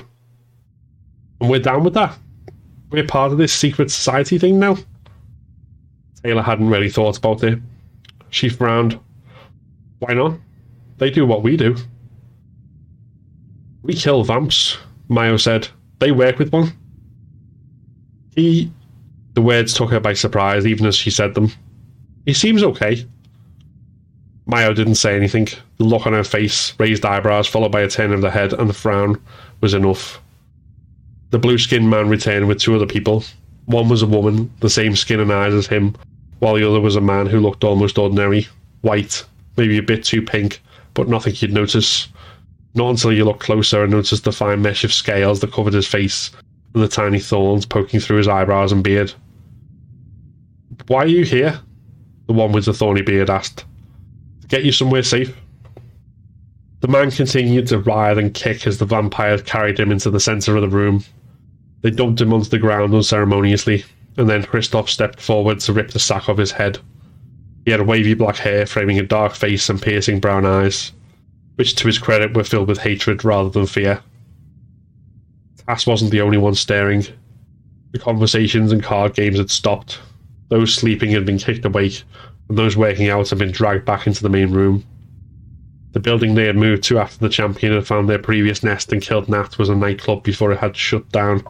And we're down with that. We're part of this secret society thing now. Taylor hadn't really thought about it. She frowned. Why not? They do what we do. We kill vamps, Mayo said. They work with one. He. The words took her by surprise, even as she said them. He seems okay. Mayo didn't say anything. The look on her face, raised eyebrows, followed by a turn of the head, and the frown was enough. The blue skinned man returned with two other people. One was a woman, the same skin and eyes as him, while the other was a man who looked almost ordinary, white, maybe a bit too pink, but nothing you'd notice. Not until you look closer and notice the fine mesh of scales that covered his face and the tiny thorns poking through his eyebrows and beard. Why are you here? The one with the thorny beard asked. To get you somewhere safe. The man continued to writhe and kick as the vampires carried him into the centre of the room. They dumped him onto the ground unceremoniously, and then Christoph stepped forward to rip the sack off his head. He had wavy black hair framing a dark face and piercing brown eyes, which to his credit were filled with hatred rather than fear. Tass wasn't the only one staring. The conversations and card games had stopped. Those sleeping had been kicked awake, and those waking out had been dragged back into the main room. The building they had moved to after the champion had found their previous nest and killed Nat was a nightclub before it had shut down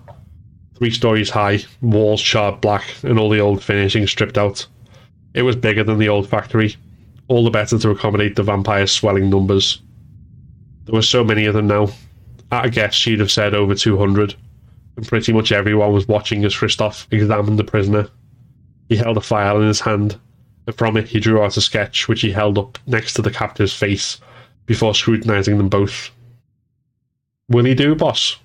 three stories high, walls charred black, and all the old finishing stripped out. It was bigger than the old factory, all the better to accommodate the vampire's swelling numbers. There were so many of them now. At a guess, she'd have said over 200, and pretty much everyone was watching as Christoph examined the prisoner. He held a file in his hand, and from it he drew out a sketch which he held up next to the captive's face before scrutinizing them both. Will he do, boss?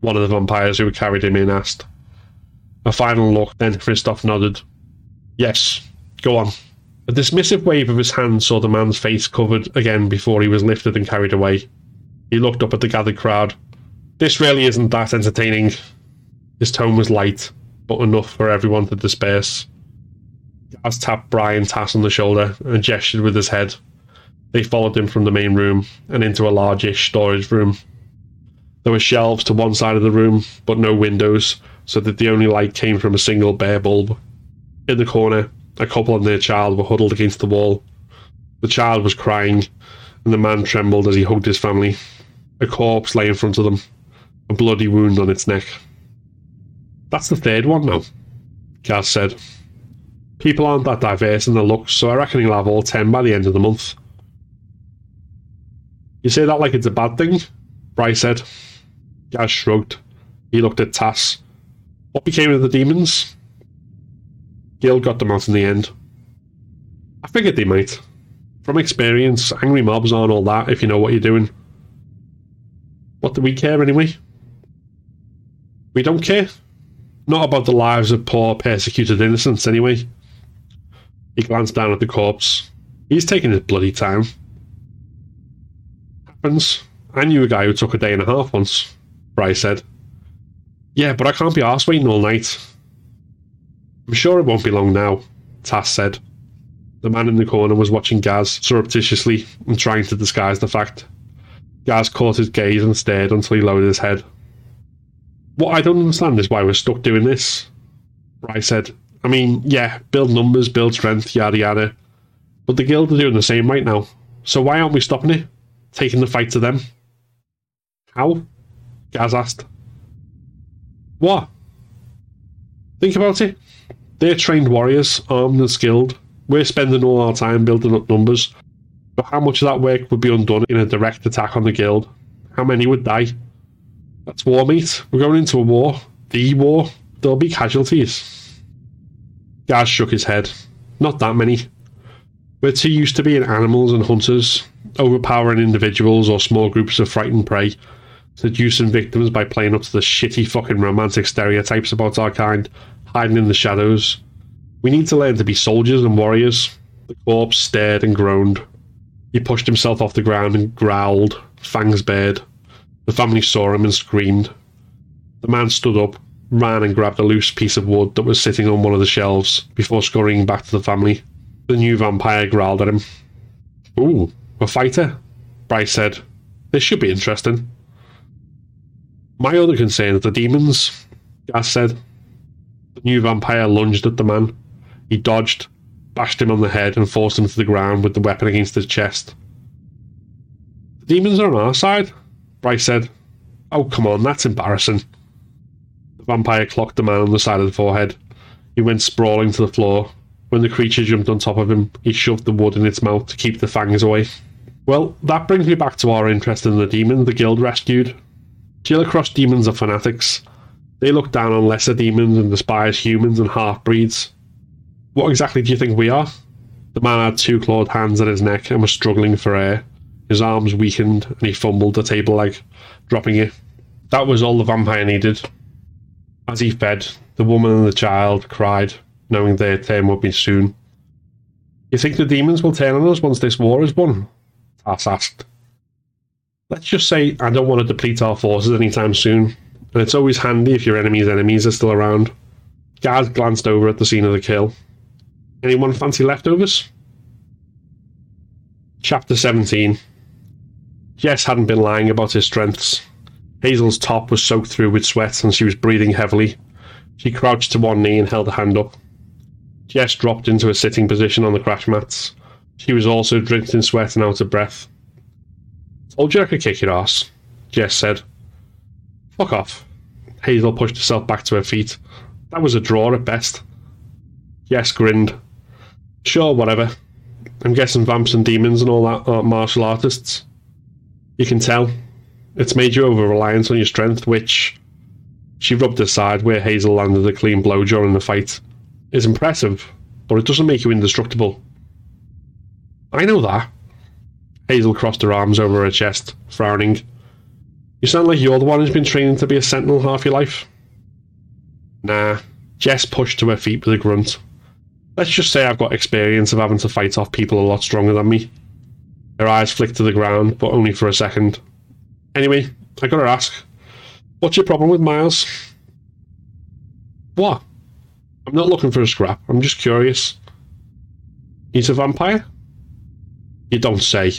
one of the vampires who had carried him in asked. A final look, then Christoph nodded. Yes, go on. A dismissive wave of his hand saw the man's face covered again before he was lifted and carried away. He looked up at the gathered crowd. This really isn't that entertaining. His tone was light, but enough for everyone to disperse. Gaz tapped Brian Tass on the shoulder and gestured with his head. They followed him from the main room and into a largish storage room there were shelves to one side of the room, but no windows, so that the only light came from a single bare bulb. In the corner, a couple and their child were huddled against the wall. The child was crying, and the man trembled as he hugged his family. A corpse lay in front of them, a bloody wound on its neck. That's the third one now, Gaz said. People aren't that diverse in their looks, so I reckon he'll have all ten by the end of the month. You say that like it's a bad thing? Bryce said. Gaz shrugged. He looked at Tass. What became of the demons? Gil got them out in the end. I figured they might. From experience, angry mobs aren't all that if you know what you're doing. What do we care anyway? We don't care. Not about the lives of poor, persecuted innocents, anyway. He glanced down at the corpse. He's taking his bloody time. Happens. I knew a guy who took a day and a half once, Bryce said. Yeah, but I can't be arsed waiting all night. I'm sure it won't be long now, Tass said. The man in the corner was watching Gaz surreptitiously and trying to disguise the fact. Gaz caught his gaze and stared until he lowered his head. What I don't understand is why we're stuck doing this. Bryce said, I mean, yeah, build numbers, build strength, yada yada. But the guild are doing the same right now. So why aren't we stopping it? Taking the fight to them? How? Gaz asked. What? Think about it. They're trained warriors, armed and skilled. We're spending all our time building up numbers. But how much of that work would be undone in a direct attack on the guild? How many would die? That's war, meat. We're going into a war. The war. There'll be casualties. Gaz shook his head. Not that many. We're too used to being animals and hunters, overpowering individuals or small groups of frightened prey, seducing victims by playing up to the shitty fucking romantic stereotypes about our kind, hiding in the shadows. We need to learn to be soldiers and warriors. The corpse stared and groaned. He pushed himself off the ground and growled, fangs bared. The family saw him and screamed. The man stood up, ran and grabbed a loose piece of wood that was sitting on one of the shelves before scurrying back to the family. The new vampire growled at him. Ooh, a fighter? Bryce said. This should be interesting. My other concern is the demons, Gaz said. The new vampire lunged at the man. He dodged, bashed him on the head, and forced him to the ground with the weapon against his chest. The demons are on our side, Bryce said. Oh, come on, that's embarrassing. The vampire clocked the man on the side of the forehead. He went sprawling to the floor. When the creature jumped on top of him, he shoved the wood in its mouth to keep the fangs away. Well, that brings me back to our interest in the demon the guild rescued. Gilacross demons are fanatics. They look down on lesser demons and despise humans and half breeds. What exactly do you think we are? The man had two clawed hands at his neck and was struggling for air. His arms weakened and he fumbled the table leg, dropping it. That was all the vampire needed. As he fed, the woman and the child cried, knowing their turn would be soon. You think the demons will turn on us once this war is won? Tass asked. Let's just say I don't want to deplete our forces anytime soon, and it's always handy if your enemy's enemies are still around. Gaz glanced over at the scene of the kill. Anyone fancy leftovers? Chapter 17 Jess hadn't been lying about his strengths. Hazel's top was soaked through with sweat and she was breathing heavily. She crouched to one knee and held a hand up. Jess dropped into a sitting position on the crash mats. She was also drenched in sweat and out of breath. Told you I could kick your ass, Jess said. Fuck off. Hazel pushed herself back to her feet. That was a draw at best. Jess grinned. Sure, whatever. I'm guessing vamps and demons and all that aren't martial artists. You can tell. It's made you over reliant on your strength, which. She rubbed her side where Hazel landed a clean blow during the fight. Is impressive, but it doesn't make you indestructible. I know that. Hazel crossed her arms over her chest, frowning. You sound like you're the one who's been training to be a sentinel half your life. Nah. Jess pushed to her feet with a grunt. Let's just say I've got experience of having to fight off people a lot stronger than me. Her eyes flicked to the ground, but only for a second. Anyway, I gotta ask, what's your problem with Miles? What? I'm not looking for a scrap. I'm just curious. He's a vampire? You don't say.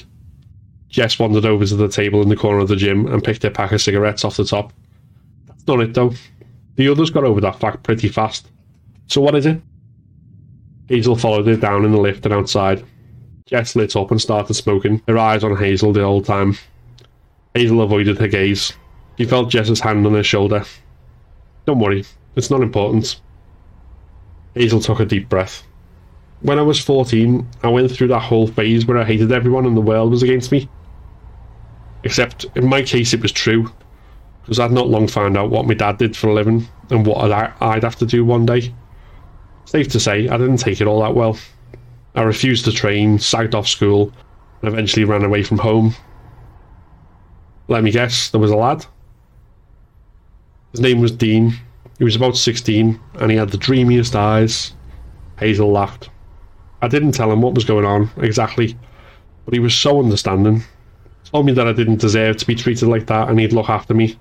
Jess wandered over to the table in the corner of the gym and picked a pack of cigarettes off the top. That's not it, though. The others got over that fact pretty fast. So what is it? Hazel followed her down in the lift and outside. Jess lit up and started smoking, her eyes on Hazel the whole time. Hazel avoided her gaze. She felt Jess's hand on her shoulder. Don't worry, it's not important. Hazel took a deep breath. When I was 14, I went through that whole phase where I hated everyone and the world was against me. Except, in my case, it was true, because I'd not long found out what my dad did for a living and what I'd have to do one day. Safe to say, I didn't take it all that well. I refused to train, sagged off school, and eventually ran away from home. Let me guess, there was a lad. His name was Dean. He was about 16, and he had the dreamiest eyes. Hazel laughed. I didn't tell him what was going on exactly, but he was so understanding. Told me that I didn't deserve to be treated like that and he'd look after me.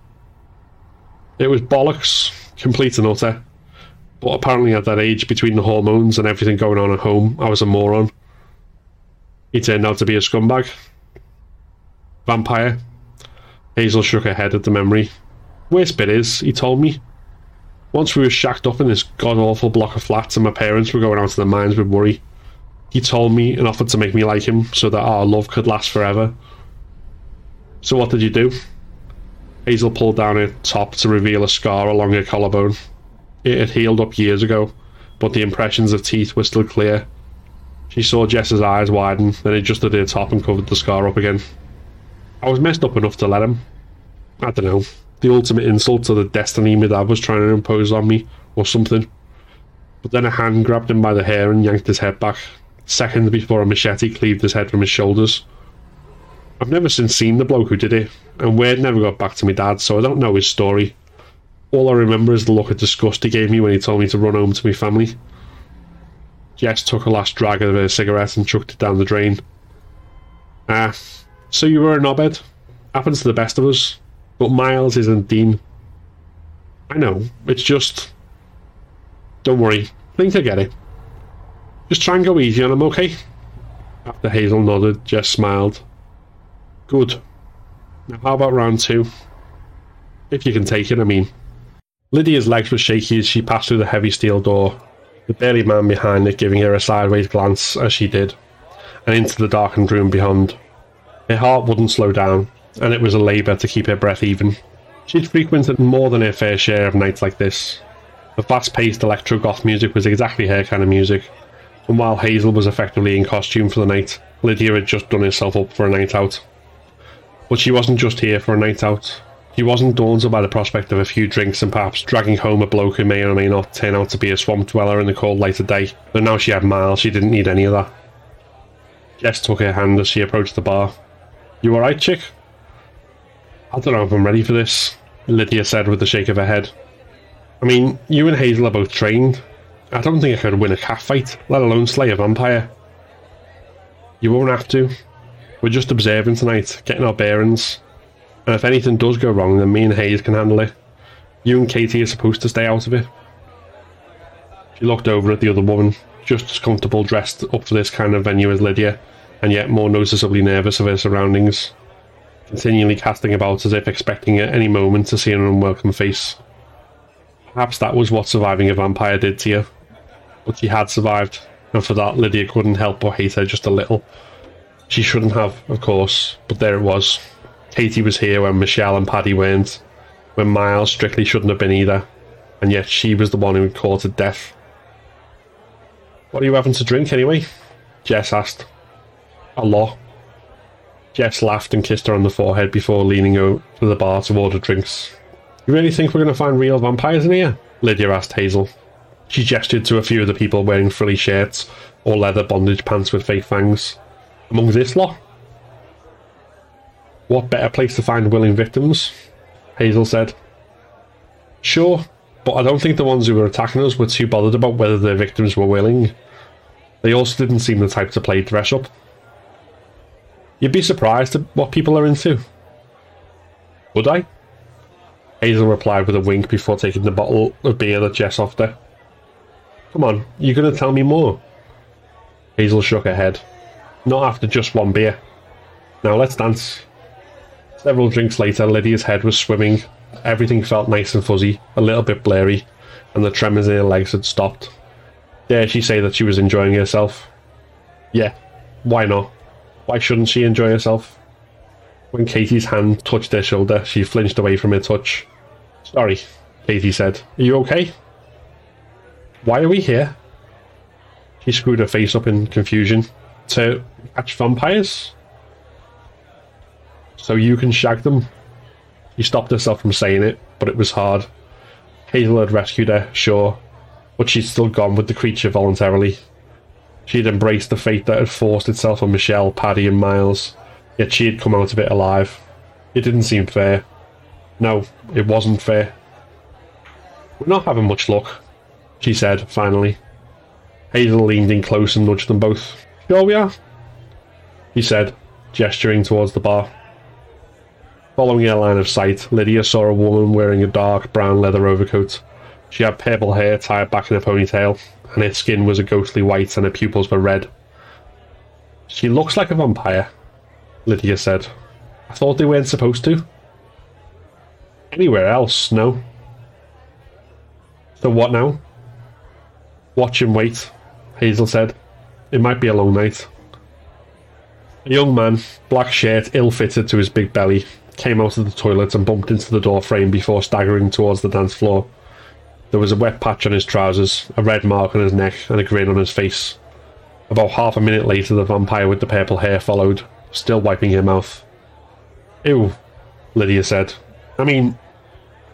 It was bollocks, complete and utter. But apparently, at that age, between the hormones and everything going on at home, I was a moron. He turned out to be a scumbag. Vampire. Hazel shook her head at the memory. Worst bit is, he told me. Once we were shacked up in this god awful block of flats and my parents were going out of their minds with worry, he told me and offered to make me like him so that our love could last forever. So what did you do? Hazel pulled down her top to reveal a scar along her collarbone. It had healed up years ago, but the impressions of teeth were still clear. She saw Jess's eyes widen, then adjusted her top and covered the scar up again. I was messed up enough to let him. I don't know. The ultimate insult to the destiny my dad was trying to impose on me, or something. But then a hand grabbed him by the hair and yanked his head back, seconds before a machete cleaved his head from his shoulders. I've never since seen the bloke who did it, and word never got back to my dad, so I don't know his story. All I remember is the look of disgust he gave me when he told me to run home to my family. Jess took a last drag of her cigarette and chucked it down the drain. Ah, so you were a knobhead? Happens to the best of us. But Miles isn't Dean. I know, it's just. Don't worry, I think I get it. Just try and go easy on him, okay? After Hazel nodded, Jess smiled. Good. Now, how about round two? If you can take it, I mean. Lydia's legs were shaky as she passed through the heavy steel door, the burly man behind it giving her a sideways glance as she did, and into the darkened room beyond. Her heart wouldn't slow down, and it was a labour to keep her breath even. She'd frequented more than her fair share of nights like this. The fast paced electro goth music was exactly her kind of music, and while Hazel was effectively in costume for the night, Lydia had just done herself up for a night out. But she wasn't just here for a night out. She wasn't daunted by the prospect of a few drinks and perhaps dragging home a bloke who may or may not turn out to be a swamp dweller in the cold light of day. But now she had Miles, she didn't need any of that. Jess took her hand as she approached the bar. You alright, chick? I don't know if I'm ready for this, Lydia said with a shake of her head. I mean, you and Hazel are both trained. I don't think I could win a cat fight, let alone slay a vampire. You won't have to, we're just observing tonight, getting our bearings. And if anything does go wrong, then me and Hayes can handle it. You and Katie are supposed to stay out of it. She looked over at the other woman, just as comfortable dressed up for this kind of venue as Lydia, and yet more noticeably nervous of her surroundings, continually casting about as if expecting at any moment to see an unwelcome face. Perhaps that was what surviving a vampire did to you. But she had survived, and for that Lydia couldn't help but hate her just a little. She shouldn't have, of course, but there it was. Katie was here when Michelle and Paddy weren't, when Miles strictly shouldn't have been either, and yet she was the one who had courted death. What are you having to drink anyway? Jess asked. A lot. Jess laughed and kissed her on the forehead before leaning over to the bar to order drinks. You really think we're going to find real vampires in here? Lydia asked Hazel. She gestured to a few of the people wearing frilly shirts or leather bondage pants with fake fangs among this lot. What better place to find willing victims? Hazel said. Sure, but I don't think the ones who were attacking us were too bothered about whether their victims were willing. They also didn't seem the type to play dress up. You'd be surprised at what people are into. Would I? Hazel replied with a wink before taking the bottle of beer that Jess offered her. Come on, you're going to tell me more. Hazel shook her head. Not after just one beer. Now let's dance. Several drinks later, Lydia's head was swimming. Everything felt nice and fuzzy, a little bit blurry, and the tremors in her legs had stopped. Dare she say that she was enjoying herself? Yeah, why not? Why shouldn't she enjoy herself? When Katie's hand touched her shoulder, she flinched away from her touch. Sorry, Katie said. Are you okay? Why are we here? She screwed her face up in confusion to catch vampires. So you can shag them. She stopped herself from saying it, but it was hard. Hazel had rescued her, sure, but she'd still gone with the creature voluntarily. She'd embraced the fate that had forced itself on Michelle, Paddy, and Miles, yet she had come out of it alive. It didn't seem fair. No, it wasn't fair. We're not having much luck, she said, finally. Hazel leaned in close and nudged them both. Sure we are? He said, gesturing towards the bar. Following her line of sight, Lydia saw a woman wearing a dark brown leather overcoat. She had purple hair tied back in a ponytail, and her skin was a ghostly white and her pupils were red. She looks like a vampire, Lydia said. I thought they weren't supposed to. Anywhere else, no. So what now? Watch and wait, Hazel said. It might be a long night. A young man, black shirt ill fitted to his big belly, came out of the toilet and bumped into the door frame before staggering towards the dance floor. There was a wet patch on his trousers, a red mark on his neck, and a grin on his face. About half a minute later, the vampire with the purple hair followed, still wiping her mouth. Ew, Lydia said. I mean,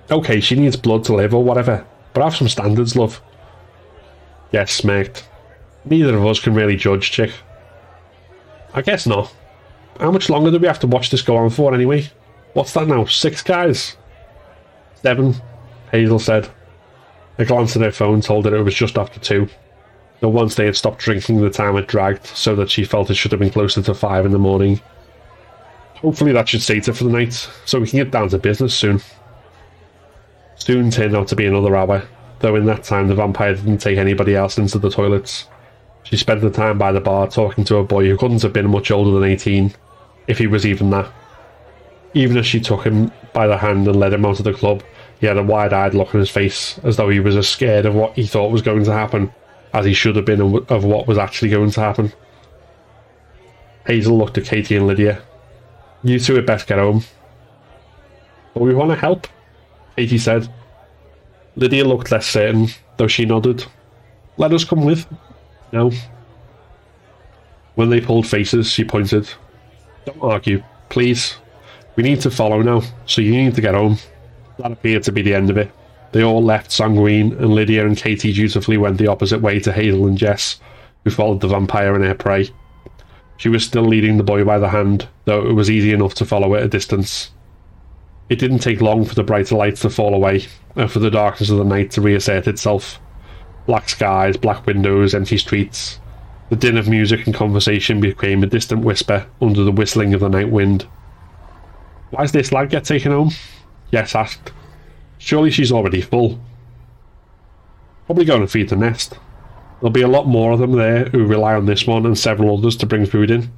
okay, she needs blood to live or whatever, but have some standards, love. Jess, smirked. Neither of us can really judge, chick. I guess not. How much longer do we have to watch this go on for, anyway? What's that now? Six guys? Seven, Hazel said. A glance at her phone told her it was just after two. But once they had stopped drinking, the time had dragged, so that she felt it should have been closer to five in the morning. Hopefully that should sate her for the night, so we can get down to business soon. Soon turned out to be another hour, though in that time the vampire didn't take anybody else into the toilets. She spent the time by the bar talking to a boy who couldn't have been much older than 18, if he was even that. Even as she took him by the hand and led him out of the club, he had a wide eyed look on his face, as though he was as scared of what he thought was going to happen as he should have been of what was actually going to happen. Hazel looked at Katie and Lydia. You two had best get home. But we want to help, Katie said. Lydia looked less certain, though she nodded. Let us come with. No. When they pulled faces, she pointed. Don't argue, please. We need to follow now, so you need to get home. That appeared to be the end of it. They all left Sanguine, and Lydia and Katie dutifully went the opposite way to Hazel and Jess, who followed the vampire and her prey. She was still leading the boy by the hand, though it was easy enough to follow at a distance. It didn't take long for the brighter lights to fall away, and for the darkness of the night to reassert itself. Black skies, black windows, empty streets. The din of music and conversation became a distant whisper under the whistling of the night wind. Why's this lad get taken home? Jess asked. Surely she's already full. Probably going to feed the nest. There'll be a lot more of them there who rely on this one and several others to bring food in.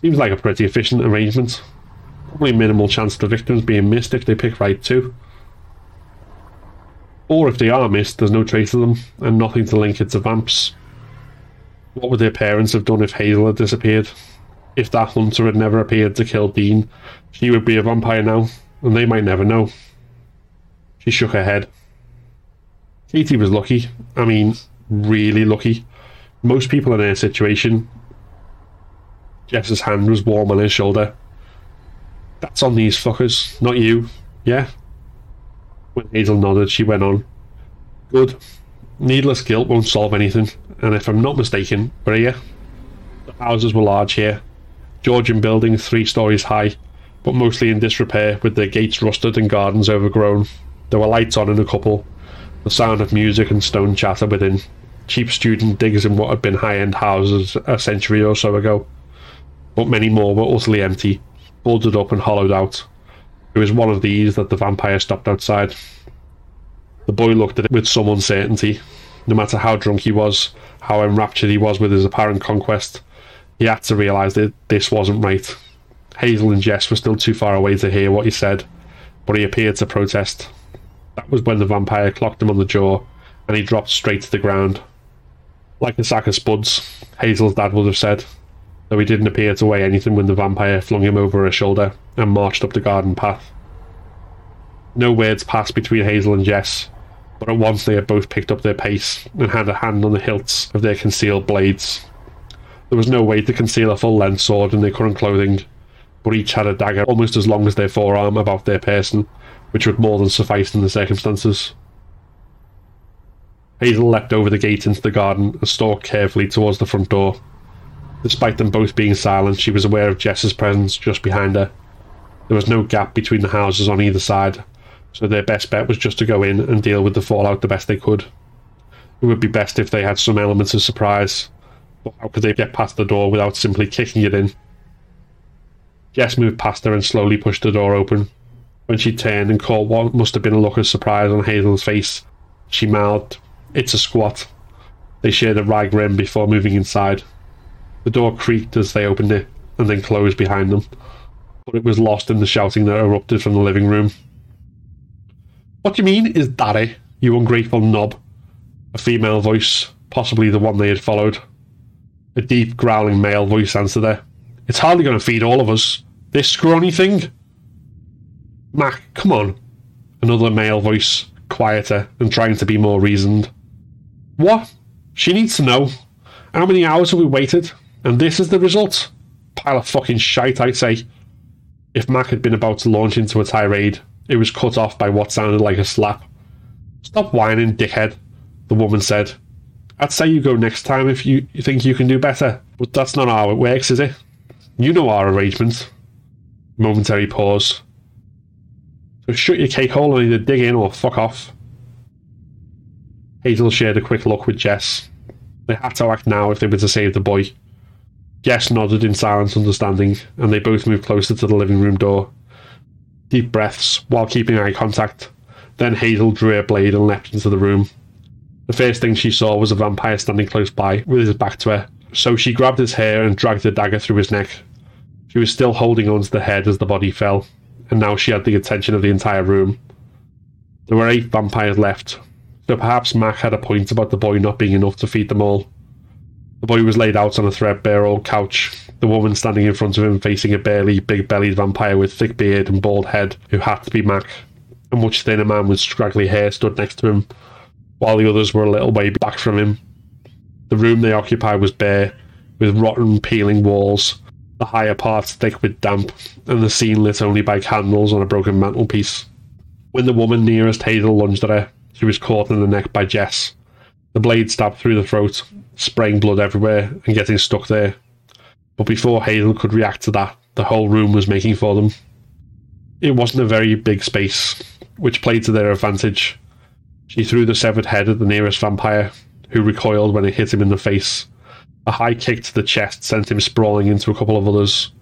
Seems like a pretty efficient arrangement. Probably minimal chance of the victims being missed if they pick right too. Or if they are missed, there's no trace of them, and nothing to link it to vamps. What would their parents have done if Hazel had disappeared? If that hunter had never appeared to kill Dean, she would be a vampire now, and they might never know. She shook her head. Katie was lucky. I mean, really lucky. Most people in her situation. Jess's hand was warm on his shoulder. That's on these fuckers, not you. Yeah? When Hazel nodded, she went on. Good. Needless guilt won't solve anything, and if I'm not mistaken, you? The houses were large here. Georgian buildings three stories high, but mostly in disrepair, with their gates rusted and gardens overgrown. There were lights on in a couple, the sound of music and stone chatter within. Cheap student digs in what had been high end houses a century or so ago. But many more were utterly empty, boarded up and hollowed out. It was one of these that the vampire stopped outside. The boy looked at it with some uncertainty. No matter how drunk he was, how enraptured he was with his apparent conquest, he had to realise that this wasn't right. Hazel and Jess were still too far away to hear what he said, but he appeared to protest. That was when the vampire clocked him on the jaw, and he dropped straight to the ground. Like a sack of spuds, Hazel's dad would have said, though he didn't appear to weigh anything when the vampire flung him over her shoulder and marched up the garden path. No words passed between Hazel and Jess, but at once they had both picked up their pace and had a hand on the hilts of their concealed blades. There was no way to conceal a full length sword in their current clothing, but each had a dagger almost as long as their forearm about their person, which would more than suffice in the circumstances. Hazel leapt over the gate into the garden and stalked carefully towards the front door. Despite them both being silent, she was aware of Jess's presence just behind her. There was no gap between the houses on either side, so their best bet was just to go in and deal with the fallout the best they could. It would be best if they had some elements of surprise, but how could they get past the door without simply kicking it in? Jess moved past her and slowly pushed the door open. When she turned and caught what must have been a look of surprise on Hazel's face, she mouthed, It's a squat. They shared a wry grin before moving inside. The door creaked as they opened it, and then closed behind them, but it was lost in the shouting that erupted from the living room. What do you mean, is it, you ungrateful knob? A female voice, possibly the one they had followed. A deep, growling male voice answered her. It's hardly going to feed all of us. This scrawny thing. Mac, come on. Another male voice, quieter and trying to be more reasoned. What? She needs to know. How many hours have we waited? And this is the result? Pile of fucking shite, I'd say. If Mac had been about to launch into a tirade, it was cut off by what sounded like a slap. Stop whining, dickhead, the woman said. I'd say you go next time if you, you think you can do better, but that's not how it works, is it? You know our arrangement. Momentary pause. So shut your cake hole and either dig in or fuck off. Hazel shared a quick look with Jess. They had to act now if they were to save the boy. Jess nodded in silent understanding, and they both moved closer to the living room door. Deep breaths while keeping eye contact. Then Hazel drew her blade and leapt into the room. The first thing she saw was a vampire standing close by, with his back to her. So she grabbed his hair and dragged the dagger through his neck. She was still holding on to the head as the body fell, and now she had the attention of the entire room. There were eight vampires left, so perhaps Mac had a point about the boy not being enough to feed them all. The boy was laid out on a threadbare old couch, the woman standing in front of him facing a burly, big bellied vampire with thick beard and bald head who had to be Mac. A much thinner man with scraggly hair stood next to him, while the others were a little way back from him. The room they occupied was bare, with rotten, peeling walls, the higher parts thick with damp, and the scene lit only by candles on a broken mantelpiece. When the woman nearest Hazel lunged at her, she was caught in the neck by Jess. The blade stabbed through the throat, spraying blood everywhere and getting stuck there. But before Hazel could react to that, the whole room was making for them. It wasn't a very big space, which played to their advantage. She threw the severed head at the nearest vampire, who recoiled when it hit him in the face. A high kick to the chest sent him sprawling into a couple of others.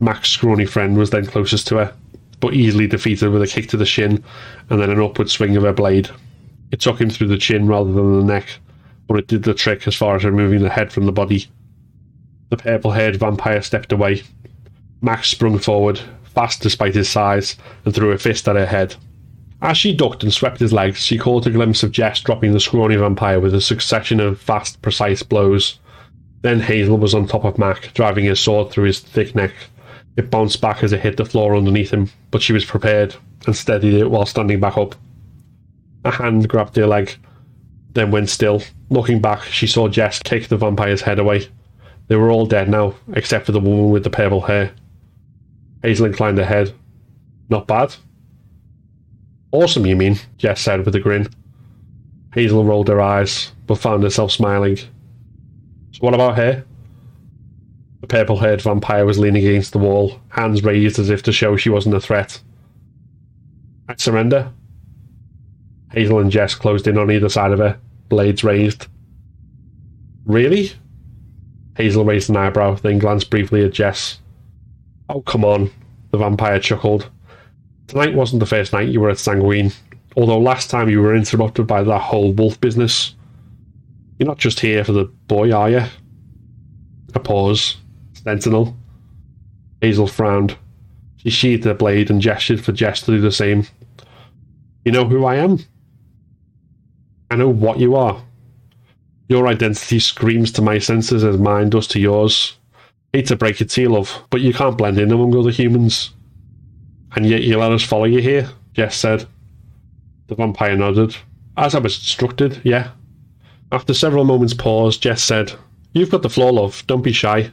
Mac's scrawny friend was then closest to her, but easily defeated with a kick to the shin and then an upward swing of her blade. It took him through the chin rather than the neck, but it did the trick as far as removing the head from the body. The purple haired vampire stepped away. Max sprung forward, fast despite his size, and threw a fist at her head. As she ducked and swept his legs, she caught a glimpse of Jess dropping the scrawny vampire with a succession of fast, precise blows. Then Hazel was on top of Mac, driving his sword through his thick neck. It bounced back as it hit the floor underneath him, but she was prepared and steadied it while standing back up. A hand grabbed her leg, then went still. Looking back, she saw Jess kick the vampire's head away. They were all dead now, except for the woman with the purple hair. Hazel inclined her head. Not bad. Awesome, you mean? Jess said with a grin. Hazel rolled her eyes, but found herself smiling. So what about her? The purple haired vampire was leaning against the wall, hands raised as if to show she wasn't a threat. I surrender. Hazel and Jess closed in on either side of her, blades raised. Really? Hazel raised an eyebrow, then glanced briefly at Jess. Oh, come on, the vampire chuckled. Tonight wasn't the first night you were at Sanguine, although last time you were interrupted by that whole wolf business. You're not just here for the boy, are you? A pause. Sentinel. Hazel frowned. She sheathed her blade and gestured for Jess to do the same. You know who I am? I know what you are. Your identity screams to my senses as mine does to yours. Hate to break it to you, love, but you can't blend in among other humans. And yet you let us follow you here, Jess said. The vampire nodded. As I was instructed, yeah. After several moments' pause, Jess said, You've got the floor, love. Don't be shy.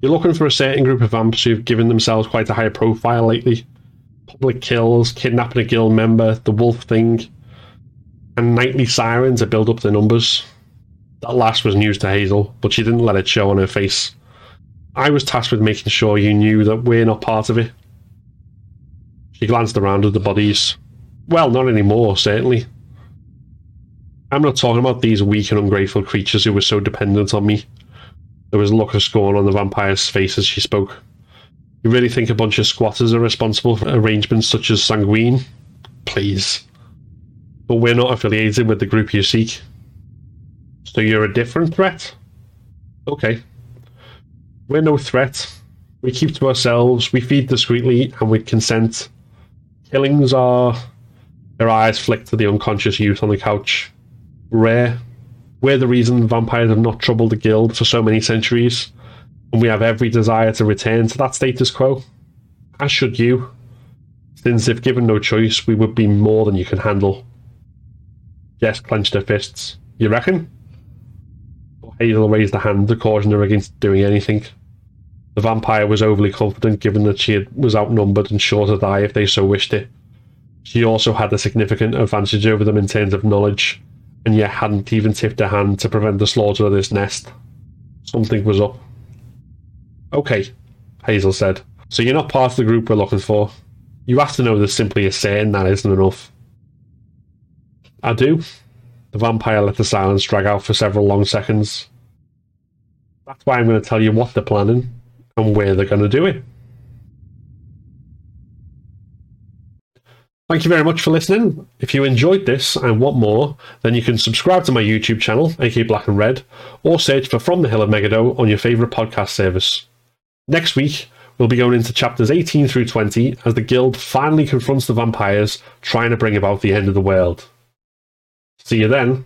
You're looking for a certain group of vamps who've given themselves quite a high profile lately. Public kills, kidnapping a guild member, the wolf thing. And nightly siren to build up the numbers. That last was news to Hazel, but she didn't let it show on her face. I was tasked with making sure you knew that we're not part of it. She glanced around at the bodies. Well, not anymore, certainly. I'm not talking about these weak and ungrateful creatures who were so dependent on me. There was a look of scorn on the vampire's face as she spoke. You really think a bunch of squatters are responsible for arrangements such as Sanguine? Please. But we're not affiliated with the group you seek. So you're a different threat? Okay. We're no threat. We keep to ourselves, we feed discreetly, and with consent. Killings are. Her eyes flick to the unconscious youth on the couch. Rare. We're the reason vampires have not troubled the guild for so many centuries, and we have every desire to return to that status quo. As should you. Since if given no choice, we would be more than you can handle. Jess clenched her fists. You reckon? Hazel raised a hand to caution her against doing anything. The vampire was overly confident given that she was outnumbered and sure to die if they so wished it. She also had a significant advantage over them in terms of knowledge, and yet hadn't even tipped her hand to prevent the slaughter of this nest. Something was up. Okay, Hazel said. So you're not part of the group we're looking for. You have to know that simply a saying that isn't enough. I do. The vampire let the silence drag out for several long seconds. That's why I'm going to tell you what they're planning and where they're going to do it. Thank you very much for listening. If you enjoyed this and want more, then you can subscribe to my YouTube channel, AK Black and Red, or search for From the Hill of Megiddo on your favourite podcast service. Next week, we'll be going into chapters 18 through 20 as the guild finally confronts the vampires trying to bring about the end of the world. See you then.